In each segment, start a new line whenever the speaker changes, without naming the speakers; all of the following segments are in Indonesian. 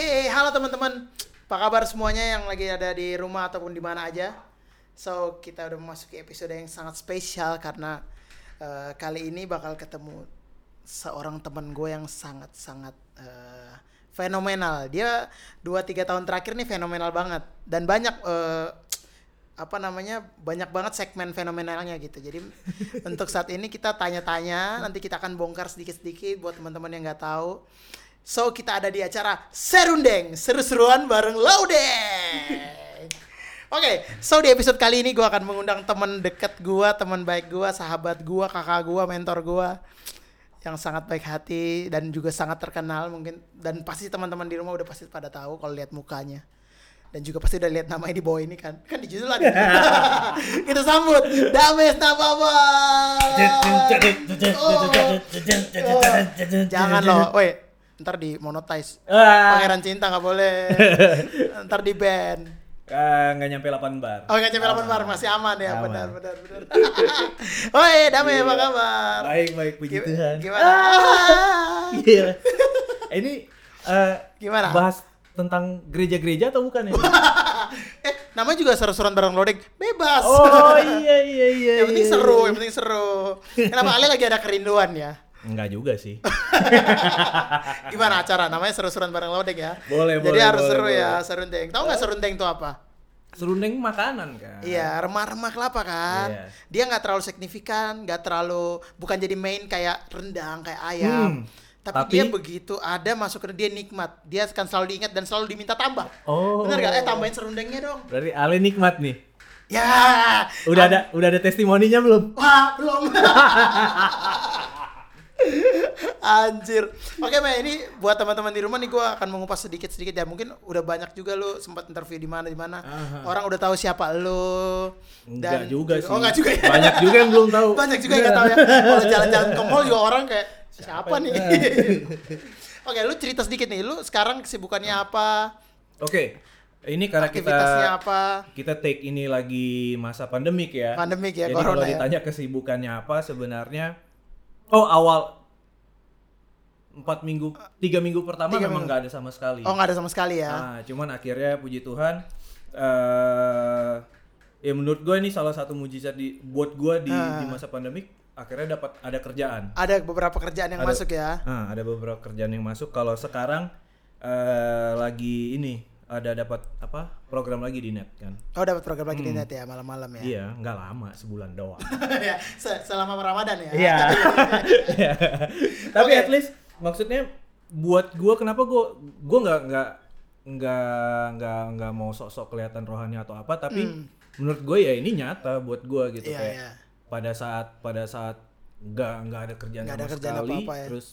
Oke, halo teman-teman. Apa kabar semuanya yang lagi ada di rumah ataupun di mana aja? So, kita udah memasuki episode yang sangat spesial karena eh, kali ini bakal ketemu seorang teman gue yang sangat-sangat eh, fenomenal. Dia 2-3 tahun terakhir nih fenomenal banget dan banyak eh, apa namanya banyak banget segmen fenomenalnya gitu. Jadi untuk saat ini kita tanya-tanya, nanti kita akan bongkar sedikit-sedikit buat teman-teman yang nggak tahu. So kita ada di acara Serundeng, seru-seruan bareng Laudeng. Oke, so di episode kali ini gue akan mengundang teman dekat gue, teman baik gue, sahabat gue, kakak gue, mentor gue yang sangat baik hati dan juga sangat terkenal mungkin. Dan pasti teman-teman di rumah udah pasti pada tahu kalau lihat mukanya. Dan juga pasti udah lihat namanya di bawah ini kan. Kan di judul ada kita sambut Dames Nababa jangan loh woi ntar di monetize
Ah,
pangeran cinta nggak boleh ntar di band
ah, nggak nyampe 8 bar.
oh nggak nyampe 8 bar masih aman ya
Aman.
benar benar benar woi Dame apa kabar
Baik, baik, puji
Gim-
Tuhan.
gimana
Gila. Ini eh,
Gimana?
Bahas tentang gereja-gereja atau bukan ya?
eh namanya juga seru-seruan bareng Lodeng bebas
oh iya iya iya.
yang penting
iya,
seru
iya.
yang penting seru kenapa Ale lagi ada kerinduan ya
Enggak juga sih.
gimana acara namanya seru-seruan bareng Lodeng ya
Boleh,
jadi
boleh,
harus
boleh,
seru ya
boleh.
serundeng tahu nggak serundeng itu apa
Serundeng makanan kan.
Iya, remah-remah kelapa kan.
Iya.
Dia nggak terlalu signifikan, nggak terlalu bukan jadi main kayak rendang, kayak ayam.
Hmm,
Tapi,
tapi-
dia begitu ada masuk ke dia nikmat. Dia akan selalu diingat dan selalu diminta tambah.
Oh.
Bener gak? Eh tambahin serundengnya dong.
Berarti Ale nikmat nih.
Ya.
Udah ada udah ada testimoninya belum?
Wah, belum. Anjir. Oke, Mbak, ini buat teman-teman di rumah nih gua akan mengupas sedikit-sedikit ya. Mungkin udah banyak juga lu sempat interview di mana di mana. Orang udah tahu siapa lu.
Enggak juga sih.
Oh, enggak juga ya.
Banyak juga yang belum tahu.
Banyak juga yang nggak tahu ya. Kalau jalan-jalan ke mall juga orang kayak siapa, nih? Oke, lu cerita sedikit nih. Lu sekarang kesibukannya apa?
Oke. Ini karena kita
apa?
kita take ini lagi masa pandemik ya.
Pandemik ya,
Jadi
corona
kalau
ya.
ditanya kesibukannya apa sebenarnya oh awal empat minggu tiga minggu pertama
Tiga
memang nggak ada sama sekali.
Oh, nggak ada sama sekali ya.
Nah, cuman akhirnya puji Tuhan eh ya menurut gue ini salah satu mujizat di buat gue di,
Ah.
di masa pandemik akhirnya dapat ada kerjaan.
Ada beberapa kerjaan yang
Ada-
masuk ya.
Nah, ada beberapa kerjaan yang masuk. Kalau sekarang eh lagi ini ada dapat apa program lagi di net kan?
Oh, dapat program lagi di net ya malam-malam ya.
Iya, nggak lama, sebulan doang.
ya, se- selama Ramadan ya.
Iya. Tapi
Oke.
at least maksudnya buat gua kenapa gua gua nggak nggak nggak nggak nggak mau sok-sok kelihatan rohani atau apa, tapi menurut gue ya ini nyata buat gua gitu
Hmm. Iya,
kayak
iya.
pada saat pada saat nggak nggak ada kerjaan
Nggak
sama
ada kerjaan
sekali,
apa-apa ya.
terus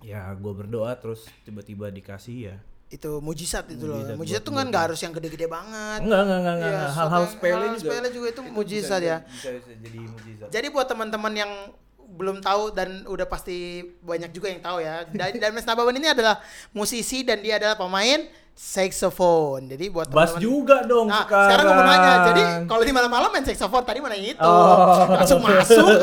ya gue berdoa terus tiba-tiba dikasih ya.
Itu mujizat itu loh.
Mujizat
tuh kan nggak harus yang gede-gede banget.
Enggak enggak enggak, enggak,
sesuatu
hal-hal sepele juga.
sepele juga itu
bisa-
mujizat ya.
Bisa, bisa jadi mujizat.
Jadi buat teman-teman yang belum tahu dan udah pasti banyak juga yang tahu ya. Dan, dan Mas Nababan ini adalah musisi dan dia adalah pemain saxophone. Jadi buat
Bass juga dong
Nah,
sekarang.
sekarang gue mau nanya. Jadi kalau di malam-malam main saxophone tadi mana itu?
Oh.
Langsung masuk.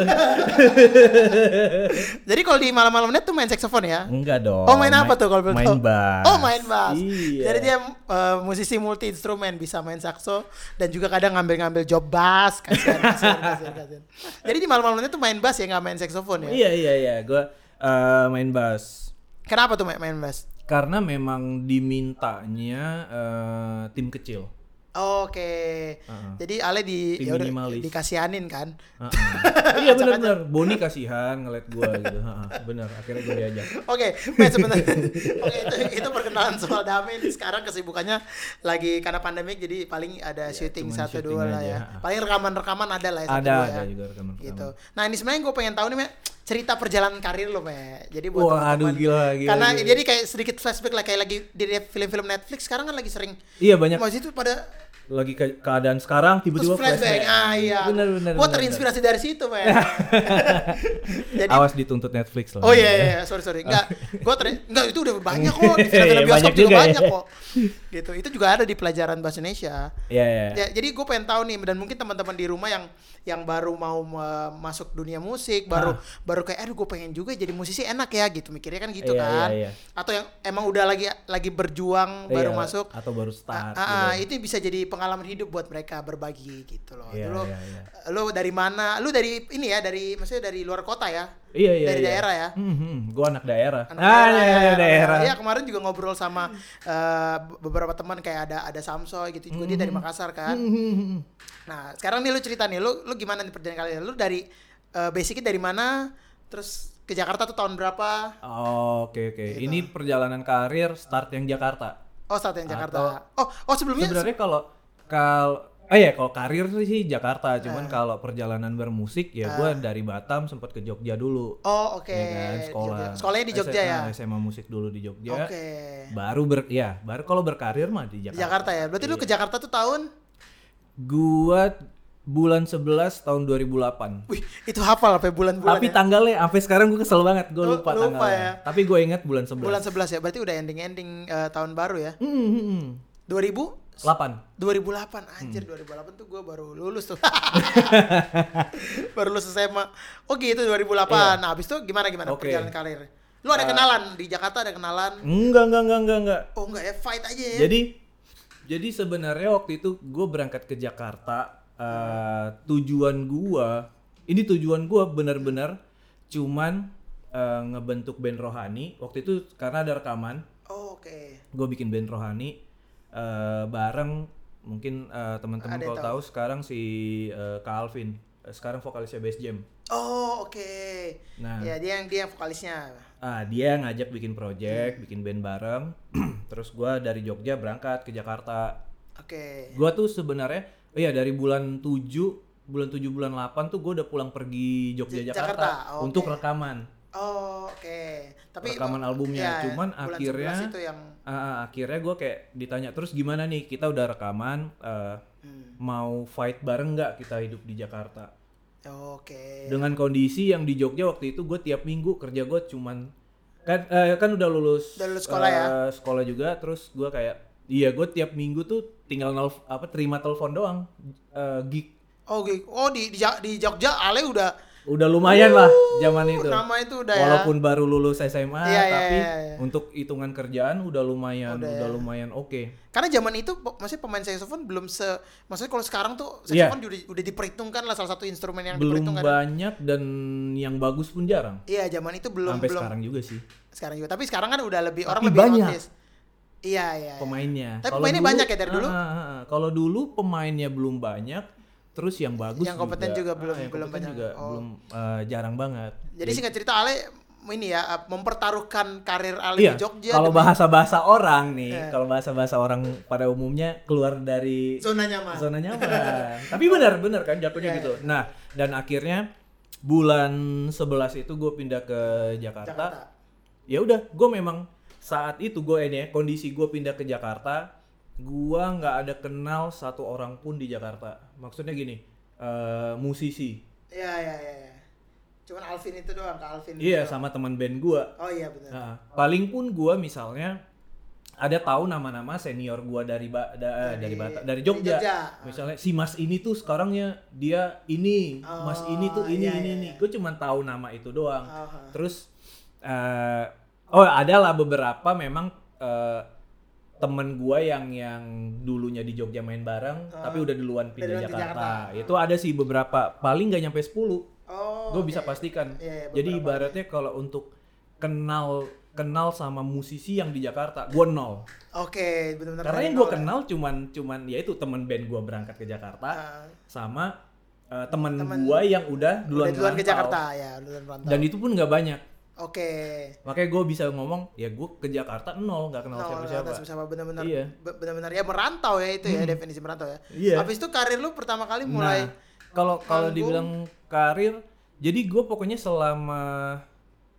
Jadi kalau di malam-malam net tuh main saxophone ya?
Enggak dong.
Oh main apa tuh kalau
Main bass.
Oh main bass.
Iya.
Jadi dia eh, musisi multi instrumen bisa main saxo dan juga kadang ngambil-ngambil job bass. Kasihan, kasihan, kasihan, kasihan. Jadi di malam-malamnya tuh main bass ya nggak main saxophone ya?
Iya iya iya, gua eh, main bass.
Kenapa tuh main, main bass?
Karena memang dimintanya eh, tim kecil.
Oke.
Heeh.
Jadi Ale di
Tim
ya
minimalis.
dikasihanin kan?
Heeh. iya benar benar. Boni kasihan ngeliat gua gitu. Heeh, benar. Akhirnya gua diajak.
Oke, Matt sebenarnya. Oke, itu, itu perkenalan soal Damin. Sekarang kesibukannya lagi karena pandemik jadi paling ada syuting
cuman
satu
syuting
dua lah ya. Paling rekaman-rekaman ada lah ya
Ada
dua
ada
ya.
juga rekaman-rekaman.
Gitu. Nah, ini sebenarnya gue pengen tahu nih, Mek, cerita perjalanan karir lo, Mek. Jadi buat
Wah,
teman-teman.
aduh, gila, gila,
Karena
gila.
jadi kayak sedikit flashback lah kayak lagi di film-film Netflix sekarang kan lagi sering
Iya banyak
Mas itu pada
lagi ke keadaan sekarang tiba-tiba
flashback. Ah iya.
Benar benar.
Gue
benar,
terinspirasi dari situ, Mek. jadi.
Awas dituntut Netflix loh.
Oh iya, iya, iya, sorry sorry. Enggak, gua ter enggak itu udah banyak kok di film-film
Iya,
bioskop
banyak
juga,
juga ya.
banyak kok. Gitu. Itu juga ada di pelajaran bahasa Indonesia.
Iya, iya.
Ya, jadi gue pengen tahu nih dan mungkin teman-teman di rumah yang yang baru mau uh, masuk dunia musik, baru
Ah.
baru kayak aduh gue pengen juga jadi musisi enak ya gitu mikirnya kan gitu
Iya,
kan.
iya, iya.
Atau yang emang udah lagi lagi berjuang baru
Iya,
masuk
atau baru start
ah,
gitu.
itu bisa jadi pengalaman hidup buat mereka berbagi gitu loh.
Iya,
Dulu
iya, iya.
lu dari mana? Lu dari ini ya, dari maksudnya dari luar kota ya?
Iya, iya,
Dari
iya.
daerah ya?
Hmm, hmm, gua anak daerah.
Anak
ah,
daerah,
iya,
ya,
iya, daerah.
Iya, kemarin juga ngobrol sama eh, beberapa teman kayak ada ada Samsoy gitu juga dia dari Makassar kan.
Hmm, hmm, hmm.
Nah, sekarang nih lu cerita nih, lu lu gimana nih perjalanan kalian? Lu dari eh, basicnya dari mana? Terus ke Jakarta tuh tahun berapa?
Oh, Oke, oke.
Gitu.
Ini perjalanan karir start yang Jakarta.
Oh, saat yang Jakarta. Oh, oh sebelumnya
Sebenarnya kalau kalau eh ya kalau karir sih Jakarta, cuman kalau perjalanan bermusik ya gua dari Batam sempat ke Jogja dulu.
Oh, oke.
Ya kan, sekolah.
Jogja. Sekolahnya di Jogja ya.
SMA, SMA musik dulu di Jogja.
Oke.
Baru ber ya, baru kalau berkarir mah di
Di
Jakarta.
Jakarta ya. Berarti lu
Iya.
ke Jakarta tuh tahun
Gua bulan 11 tahun 2008.
Wih, itu hafal apa bulan-bulan
Tapi
ya?
tanggalnya sampai sekarang gue kesel banget, gue
Lu-
lupa,
lupa
tanggalnya.
ya?
Tapi gue ingat bulan 11.
Bulan 11 ya. Berarti udah ending-ending eh, tahun baru ya.
Hmm, hmm.
2000
8.
2008 anjir
Hmm.
2008 tuh gue baru lulus tuh. Baru lulus SMA oh gitu 2008
Iya.
nah habis itu gimana gimana
Oke.
perjalanan karir? Lu ada
Uh,
kenalan? Di Jakarta ada kenalan?
Enggak, enggak, enggak, enggak, enggak.
oh enggak ya? Fight aja ya.
Jadi jadi sebenarnya waktu itu gue berangkat ke Jakarta eh, tujuan gua ini tujuan gua benar-benar cuman eh, ngebentuk band rohani. Waktu itu karena ada rekaman.
Oh, oke.
Gue bikin band rohani eh, bareng. Mungkin eh, teman-teman
yang
kalau tahu? sekarang si Kak Alvin. Eh, sekarang vokalisnya Bass Jam.
Oh oke.
Nah.
ya dia yang dia yang vokalisnya.
Ah dia ngajak bikin project bikin band bareng. Terus gua dari Jogja berangkat ke Jakarta.
Oke.
Gua tuh sebenarnya oh iya dari bulan 7 bulan 7 bulan 8 tuh gua udah pulang pergi Jogja Jakarta,
Jakarta, oh,
untuk rekaman.
Oh oke. Tapi
Rekaman albumnya.
ya,
Cuman
bulan
akhirnya
11 itu yang
ah, akhirnya gua kayak ditanya terus gimana nih? Kita udah rekaman eh,
hmm,
mau fight bareng nggak kita hidup di Jakarta.
oke.
Dengan kondisi yang di Jogja waktu itu gue tiap minggu kerja gue cuman kan eh, kan udah lulus
Udah lulus sekolah ya?
eh, sekolah juga. Terus gua kayak iya gue tiap minggu tuh tinggal nelf, apa terima telepon doang eh, gig.
Oh oke oh di di, di Jogja Ale udah
udah lumayan lah zaman itu
nama itu udah ya
walaupun baru lulus SMA
Iya, iya,
tapi
iya, iya.
untuk hitungan kerjaan udah lumayan
Udah
udah,
ya.
lumayan oke
Karena zaman itu maksudnya pemain saxophone belum se maksudnya kalau sekarang tuh
Iya.
saxophone udah, udah diperhitungkan lah salah satu instrumen yang
belum
diperhitungkan.
banyak dan yang bagus pun jarang
Iya, zaman itu belum
sampai
belum
sekarang juga sih
sekarang juga. Tapi sekarang kan udah lebih orang
Tapi
lebih
banyak.
notice. Iya, iya. iya.
pemainnya
Tapi pemainnya
dulu-
banyak ya dari dulu?
Ah, ah, ah. kalau dulu pemainnya belum banyak terus yang bagus
Yang kompeten juga belum-
yang
belum banyak.
juga
Oh.
belum eh, jarang banget
Jadi singkat cerita Ale ini ya eh, mempertaruhkan karir Ale
Iya,
di Jogja
kalau
demi
bahasa-bahasa orang nih,
Iya.
kalau bahasa-bahasa orang pada umumnya keluar dari
zona nyaman.
zona nyaman. Tapi benar-benar kan jatuhnya
Iya,
gitu. Nah, dan akhirnya bulan 11 itu gue pindah ke Jakarta.
Jakarta.
Ya udah, gue memang saat itu gue ini ya, kondisi gue pindah ke Jakarta, gue nggak ada kenal satu orang pun di Jakarta. Maksudnya gini, eh, musisi.
Iya, iya, iya. iya. Cuman Alvin itu doang, Kak Alvin.
Iya, sama teman band gue.
Oh iya benar.
Nah, paling pun gua misalnya ada tahu nama-nama senior gua dari ba- da-
Dari-
dari Batak, dari
dari
Jogja.
Jogja.
Misalnya si Mas ini tuh sekarangnya dia ini, Mas
Oh,
ini tuh ini
iya,
ini
iya,
ini.
iya.
Gue cuma tahu nama itu doang.
Oh, oh.
Terus eh oh adalah beberapa memang eh, temen gua yang yang dulunya di Jogja main bareng
Oh.
tapi udah duluan pindah
duluan
Jakarta.
Jakarta.
Itu ada sih beberapa paling nggak nyampe 10
Oh.
gue
oke.
bisa pastikan.
Iya, iya,
Jadi ibaratnya kalau untuk kenal kenal sama musisi yang di Jakarta, gue nol.
Oke, benar-benar.
Karena yang gue
ya.
kenal cuman cuman ya itu temen band gue berangkat ke Jakarta
Ah,
sama eh, temen,
Temen-
gue yang udah
udah
duluan,
duluan ke. Jakarta ya, duluan.
Dan itu pun nggak banyak.
Oke.
Makanya gue bisa ngomong ya gue ke Jakarta nol nggak kenal
No,
siapa-siapa.
siapa siapa benar-benar
Iya.
be- benar-benar ya merantau ya itu ya definisi merantau ya.
Iya.
Habis itu karir lu pertama kali mulai
Nah, kalau kalau
manggung.
dibilang karir, jadi gue pokoknya selama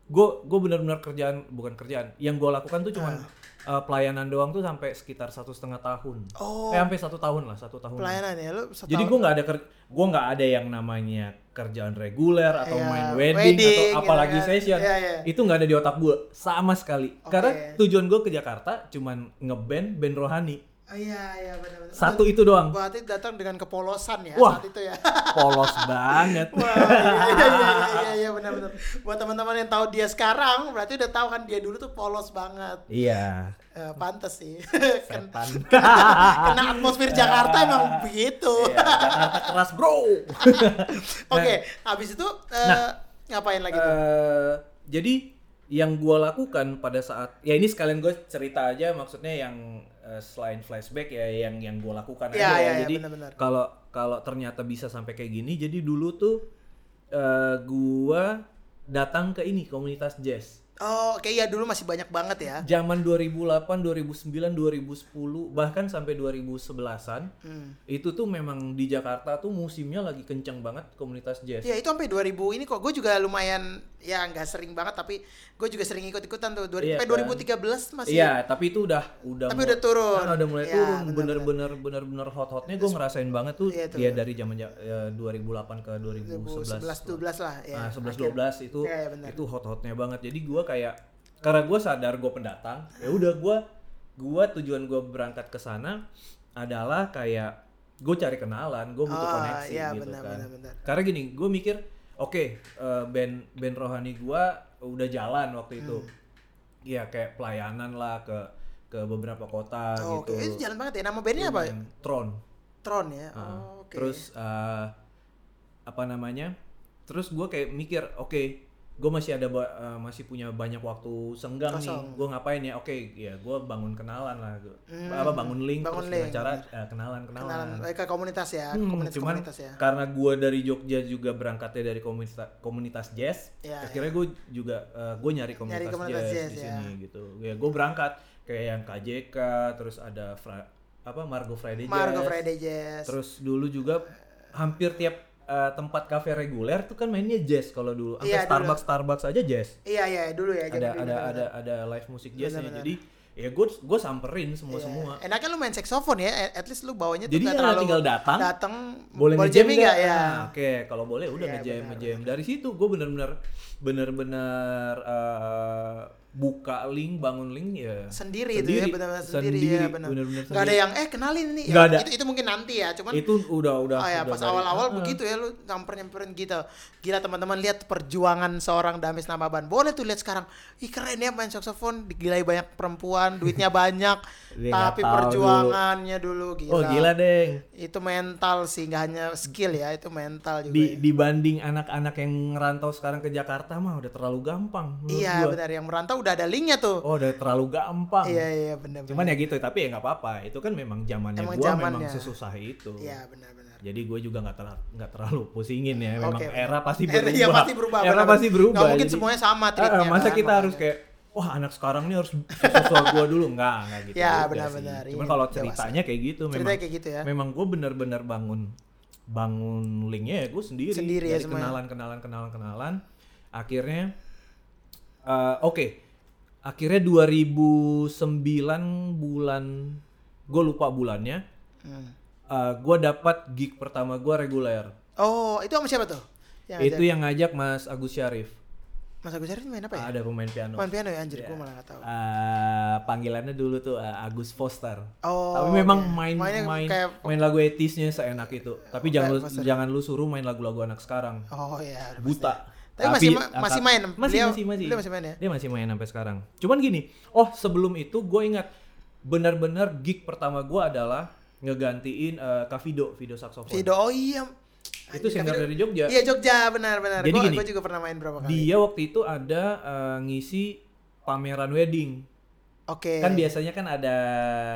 gue gue benar-benar kerjaan bukan kerjaan, yang gue lakukan tuh cuman eh, pelayanan doang tuh sampai sekitar satu setengah tahun.
Oh.
Eh sampai satu tahun lah, satu tahun.
Pelayanan ya lu.
Jadi gue nggak ada ker- gua nggak ada yang namanya kerjaan reguler atau
Iya,
main wedding,
wedding,
atau apalagi
gitu kan.
session.
Iya, iya.
Itu nggak ada di otak gue sama sekali.
Oke.
Karena tujuan gue ke Jakarta cuman ngeband band rohani.
Oh, iya iya benar-benar.
Satu itu doang.
Berarti datang dengan kepolosan ya
Wah.
saat itu ya.
Polos banget.
Wah, iya iya iya iya, iya benar-benar. Buat teman-teman yang tahu dia sekarang, berarti udah tahu kan dia dulu tuh polos banget.
Iya.
Eh, pantes sih. Ken-
Setan.
Kena atmosfer Jakarta emang begitu.
Iya, Jakarta keras, Bro.
Oke, habis itu eh, ngapain lagi tuh?
Eh, jadi yang gua lakukan pada saat ya ini sekalian gue cerita aja maksudnya yang eh, selain flashback ya yang yang gua lakukan
Iya,
aja
iya,
ya.
iya,
jadi kalau kalau ternyata bisa sampai kayak gini jadi dulu tuh eh, gua datang ke ini komunitas jazz
Oh, oke ya dulu masih banyak banget ya.
zaman 2008 2009 2010 bahkan sampai 2011an
Hmm.
itu tuh memang di Jakarta tuh musimnya lagi kenceng banget komunitas jazz
Ya itu sampai 2000 ini kok gue juga lumayan ya nggak sering banget tapi gue juga sering ikut-ikutan tuh 2000
Iya,
sampai
kan?
2013 masih
Iya, tapi itu udah udah
Tapi
mul-
udah turun.
Kan udah mulai
Iya,
turun. Bener-bener bener-bener hot-hotnya gue ngerasain banget tuh
Iya, tuh.
dia dari zaman ya, 2008 ke 2011.
2011 12 lah ya.
Nah, 11
akhir.
12 itu
Iya, iya, benar.
itu hot-hotnya banget. Jadi gua kayak karena gue sadar gue pendatang, ya udah gua gua tujuan gue berangkat ke sana adalah kayak gue cari kenalan, gue butuh
Ah,
koneksi
iya,
gitu
benar,
kan.
benar, benar.
Karena gini, gue mikir, oke, eh, band band rohani gua udah jalan waktu itu.
Hmm.
Iya, kayak pelayanan lah ke ke beberapa kota
Oh,
gitu.
Oke, itu jalan banget ya. Nama bandnya apa?
Tron.
Tron ya. Oh, oke.
Terus eh, apa namanya? Terus gue kayak mikir, oke, gue masih ada eh, masih punya banyak waktu senggang nih.
Kosong.
Gue ngapain ya? Oke, ya gue bangun kenalan lah.
Hmm,
Apa bangun link
bangun
terus
link,
cara eh, kenalan kenalan.
kenalan eh, ke komunitas ya,
Hmm,
komunitas
cuman
komunitas ya.
karena gue dari Jogja juga berangkatnya dari komunitas komunitas jazz,
Ya,
akhirnya gue juga gue nyari komunitas,
Nyari komunitas
jazz,
jazz,
di
ya.
sini gitu. Ya gue berangkat kayak yang KJK, terus ada Fra- apa Margo Friday
Margo
Jazz.
Friday Jazz.
Terus dulu juga hampir tiap eh, tempat kafe reguler tuh kan mainnya jazz kalau dulu. Sampai
Iya, dulu.
Starbucks Starbucks aja jazz.
Iya iya dulu ya.
Ada ada
benar-benar.
ada ada live musik jazznya.
Benar-benar.
Jadi ya gue gue samperin semua
Iya.
semua.
Enaknya lu main saksofon ya, at- least lu bawanya tuh
Jadi
nggak terlalu
tinggal datang,
datang
boleh
boleh jamming
nggak?
ya?
Nah, Oke, kalau boleh udah
Iya,
ngejam ngejam. Dari situ gue bener-bener bener-bener eh, buka link, bangun link ya.
Sendiri, itu ya benar-benar sendiri, ya benar.
bener-bener
Nggak ada
sendiri.
yang eh kenalin nih. Ya,
ada.
Itu itu mungkin nanti ya, cuman
itu udah udah.
Oh ya,
udah
pas awal-awal
Ah,
begitu ya lu nyamper-nyamperin gitu. Gila teman-teman lihat perjuangan seorang Damis Namaban. Boleh tuh lihat sekarang. Ih keren ya main saksofon, digilai banyak perempuan, duitnya banyak. Tapi perjuangannya dulu gila.
Oh gila deng.
Itu mental sih, nggak hanya skill ya, itu mental juga.
Di,
ya.
dibanding anak-anak yang ngerantau sekarang ke Jakarta mah udah terlalu gampang.
Iya benar yang merantau udah ada linknya tuh.
Oh udah terlalu gampang.
Iya iya benar.
Cuman ya gitu, tapi ya nggak apa-apa. Itu kan memang zamannya
Emang
gua memang sesusah itu.
Iya benar-benar.
Jadi gue juga nggak terlalu nggak terlalu pusingin ya. Memang
Oke,
era pasti
Era-
berubah.
Iya pasti berubah.
Era pasti berubah.
Nggak mungkin
Jadi-
semuanya sama
Ah,
treatnya.
masa
kan,
kita harus kayak wah anak sekarang nih harus sesuatu gua dulu nggak nggak gitu.
Ya, benar-benar.
Cuman
Ini
kalau
dewasa.
ceritanya kayak gitu
Ceritanya
memang
kayak gitu ya.
memang gue bener-bener bangun bangun linknya ya gue sendiri.
Sendiri ya
Dari
semuanya.
kenalan kenalan kenalan kenalan. Akhirnya eh, oke. Akhirnya 2009 bulan gue lupa bulannya.
Hmm.
gue dapat gig pertama gue reguler.
Oh, itu sama siapa tuh? Yang
itu yang ngajak Mas Agus Syarif.
Mas Agus Syarif main apa ya?
Ada pemain piano.
Main piano ya anjir, gua malah gak tahu.
Eh, panggilannya dulu tuh eh, Agus Foster.
Oh.
Tapi memang
oke.
main
Mainnya
main
kayak
main lagu etisnya seenak itu. Tapi jangan lu,
Foster.
jangan lu suruh main lagu-lagu anak sekarang.
Oh iya. udah
Buta.
Tapi masih ma-
angkat-
masih main.
Masih
Beliau-
masih masih.
beliau masih main ya?
Dia masih main sampai sekarang. Cuman gini, oh sebelum itu gue ingat benar-benar gig pertama gue adalah ngegantiin eh, Kavido, video saksofon.
Sido, oh iya.
Itu singer dari Jogja.
Iya Jogja, benar-benar.
Jadi
Gua,
gini,
gua juga pernah main berapa kali.
Dia waktu itu ada eh, ngisi pameran wedding.
Oke.
Kan biasanya kan ada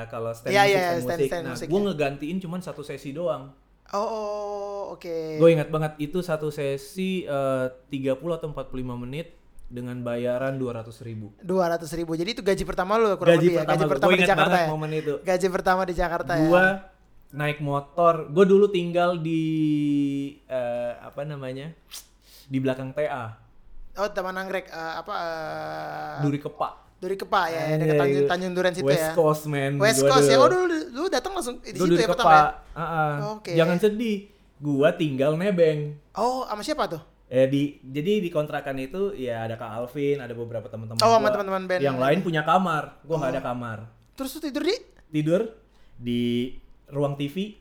kalau stand
Iya,
musik,
iya,
stand
stand-
musik.
stand
nah,
musik,
gue
ya.
ngegantiin cuman satu sesi doang.
Oh, oh, oke.
Gue ingat banget itu satu sesi eh, 30 atau 45 menit dengan bayaran 200 ribu.
Dua ratus ribu. Jadi itu gaji pertama lu kurang
Gaji
lebih ya?
pertama,
Gaji
gua.
pertama
Gua
di Jakarta ya?
momen itu.
Gaji pertama di Jakarta ya?
Gua naik motor, gue dulu tinggal di eh, apa namanya di belakang TA,
Oh, Taman Anggrek. eh, apa? eh,
Duri Kepak.
Duri Kepa ya, ya
Anjay,
dekat Tanjung, Tanjung Duren situ
West
ya.
Coast man.
West Coast ya. Oh dulu lu datang langsung di situ ya
Kepa.
pertama ya.
Ah, ah.
Oke.
Jangan sedih. Gua tinggal nebeng.
Oh, sama siapa tuh?
Eh di jadi di kontrakan itu ya ada Kak Alvin, ada beberapa teman-teman
Oh, sama teman-teman band.
Yang lain punya kamar, gua nggak
Oh.
ada kamar.
Terus tuh tidur di
Tidur di ruang TV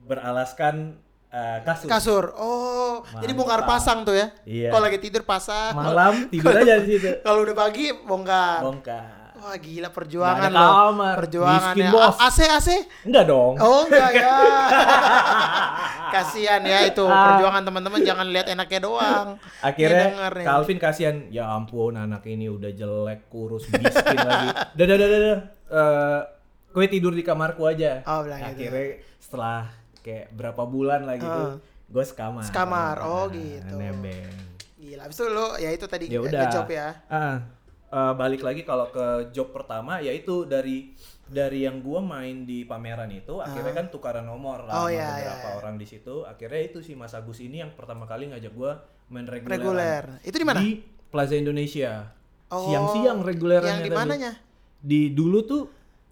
beralaskan eh, kasur.
kasur. Oh, jadi bongkar
Mantap.
pasang tuh ya.
Iya.
Kalau lagi tidur pasang.
Malam tidur aja di situ.
Kalau udah pagi bongkar.
Bongkar.
Wah gila perjuangan loh.
kamar.
Perjuangan
Miskin,
ya.
bos.
AC AC.
Enggak dong.
Oh enggak ya. Kasihan ya itu
Ah.
perjuangan teman-teman jangan lihat enaknya doang.
Akhirnya
Ini denger nih.
Calvin kasihan, ya ampun anak ini udah jelek, kurus, miskin lagi. Dah dah dah dah. dah. Eh, gue tidur di kamarku aja.
Oh, gitu.
Akhirnya setelah kayak berapa bulan lagi
Ah.
tuh, gue sekamar.
Sekamar, oh
Nah,
gitu.
Nebeng.
Gila, abis itu lo ya itu tadi
Ya
ke-
udah.
job ya.
Ah, eh, balik lagi kalau ke job pertama, yaitu dari dari yang gua main di pameran itu, akhirnya kan tukaran nomor lah
Ah. Oh,
sama
iya,
beberapa
iya.
orang di situ. Akhirnya itu si Mas Agus ini yang pertama kali ngajak gua main reguler.
Reguler. Itu di mana?
Di Plaza Indonesia.
Oh,
Siang-siang regulerannya
Yang di mananya?
Di dulu tuh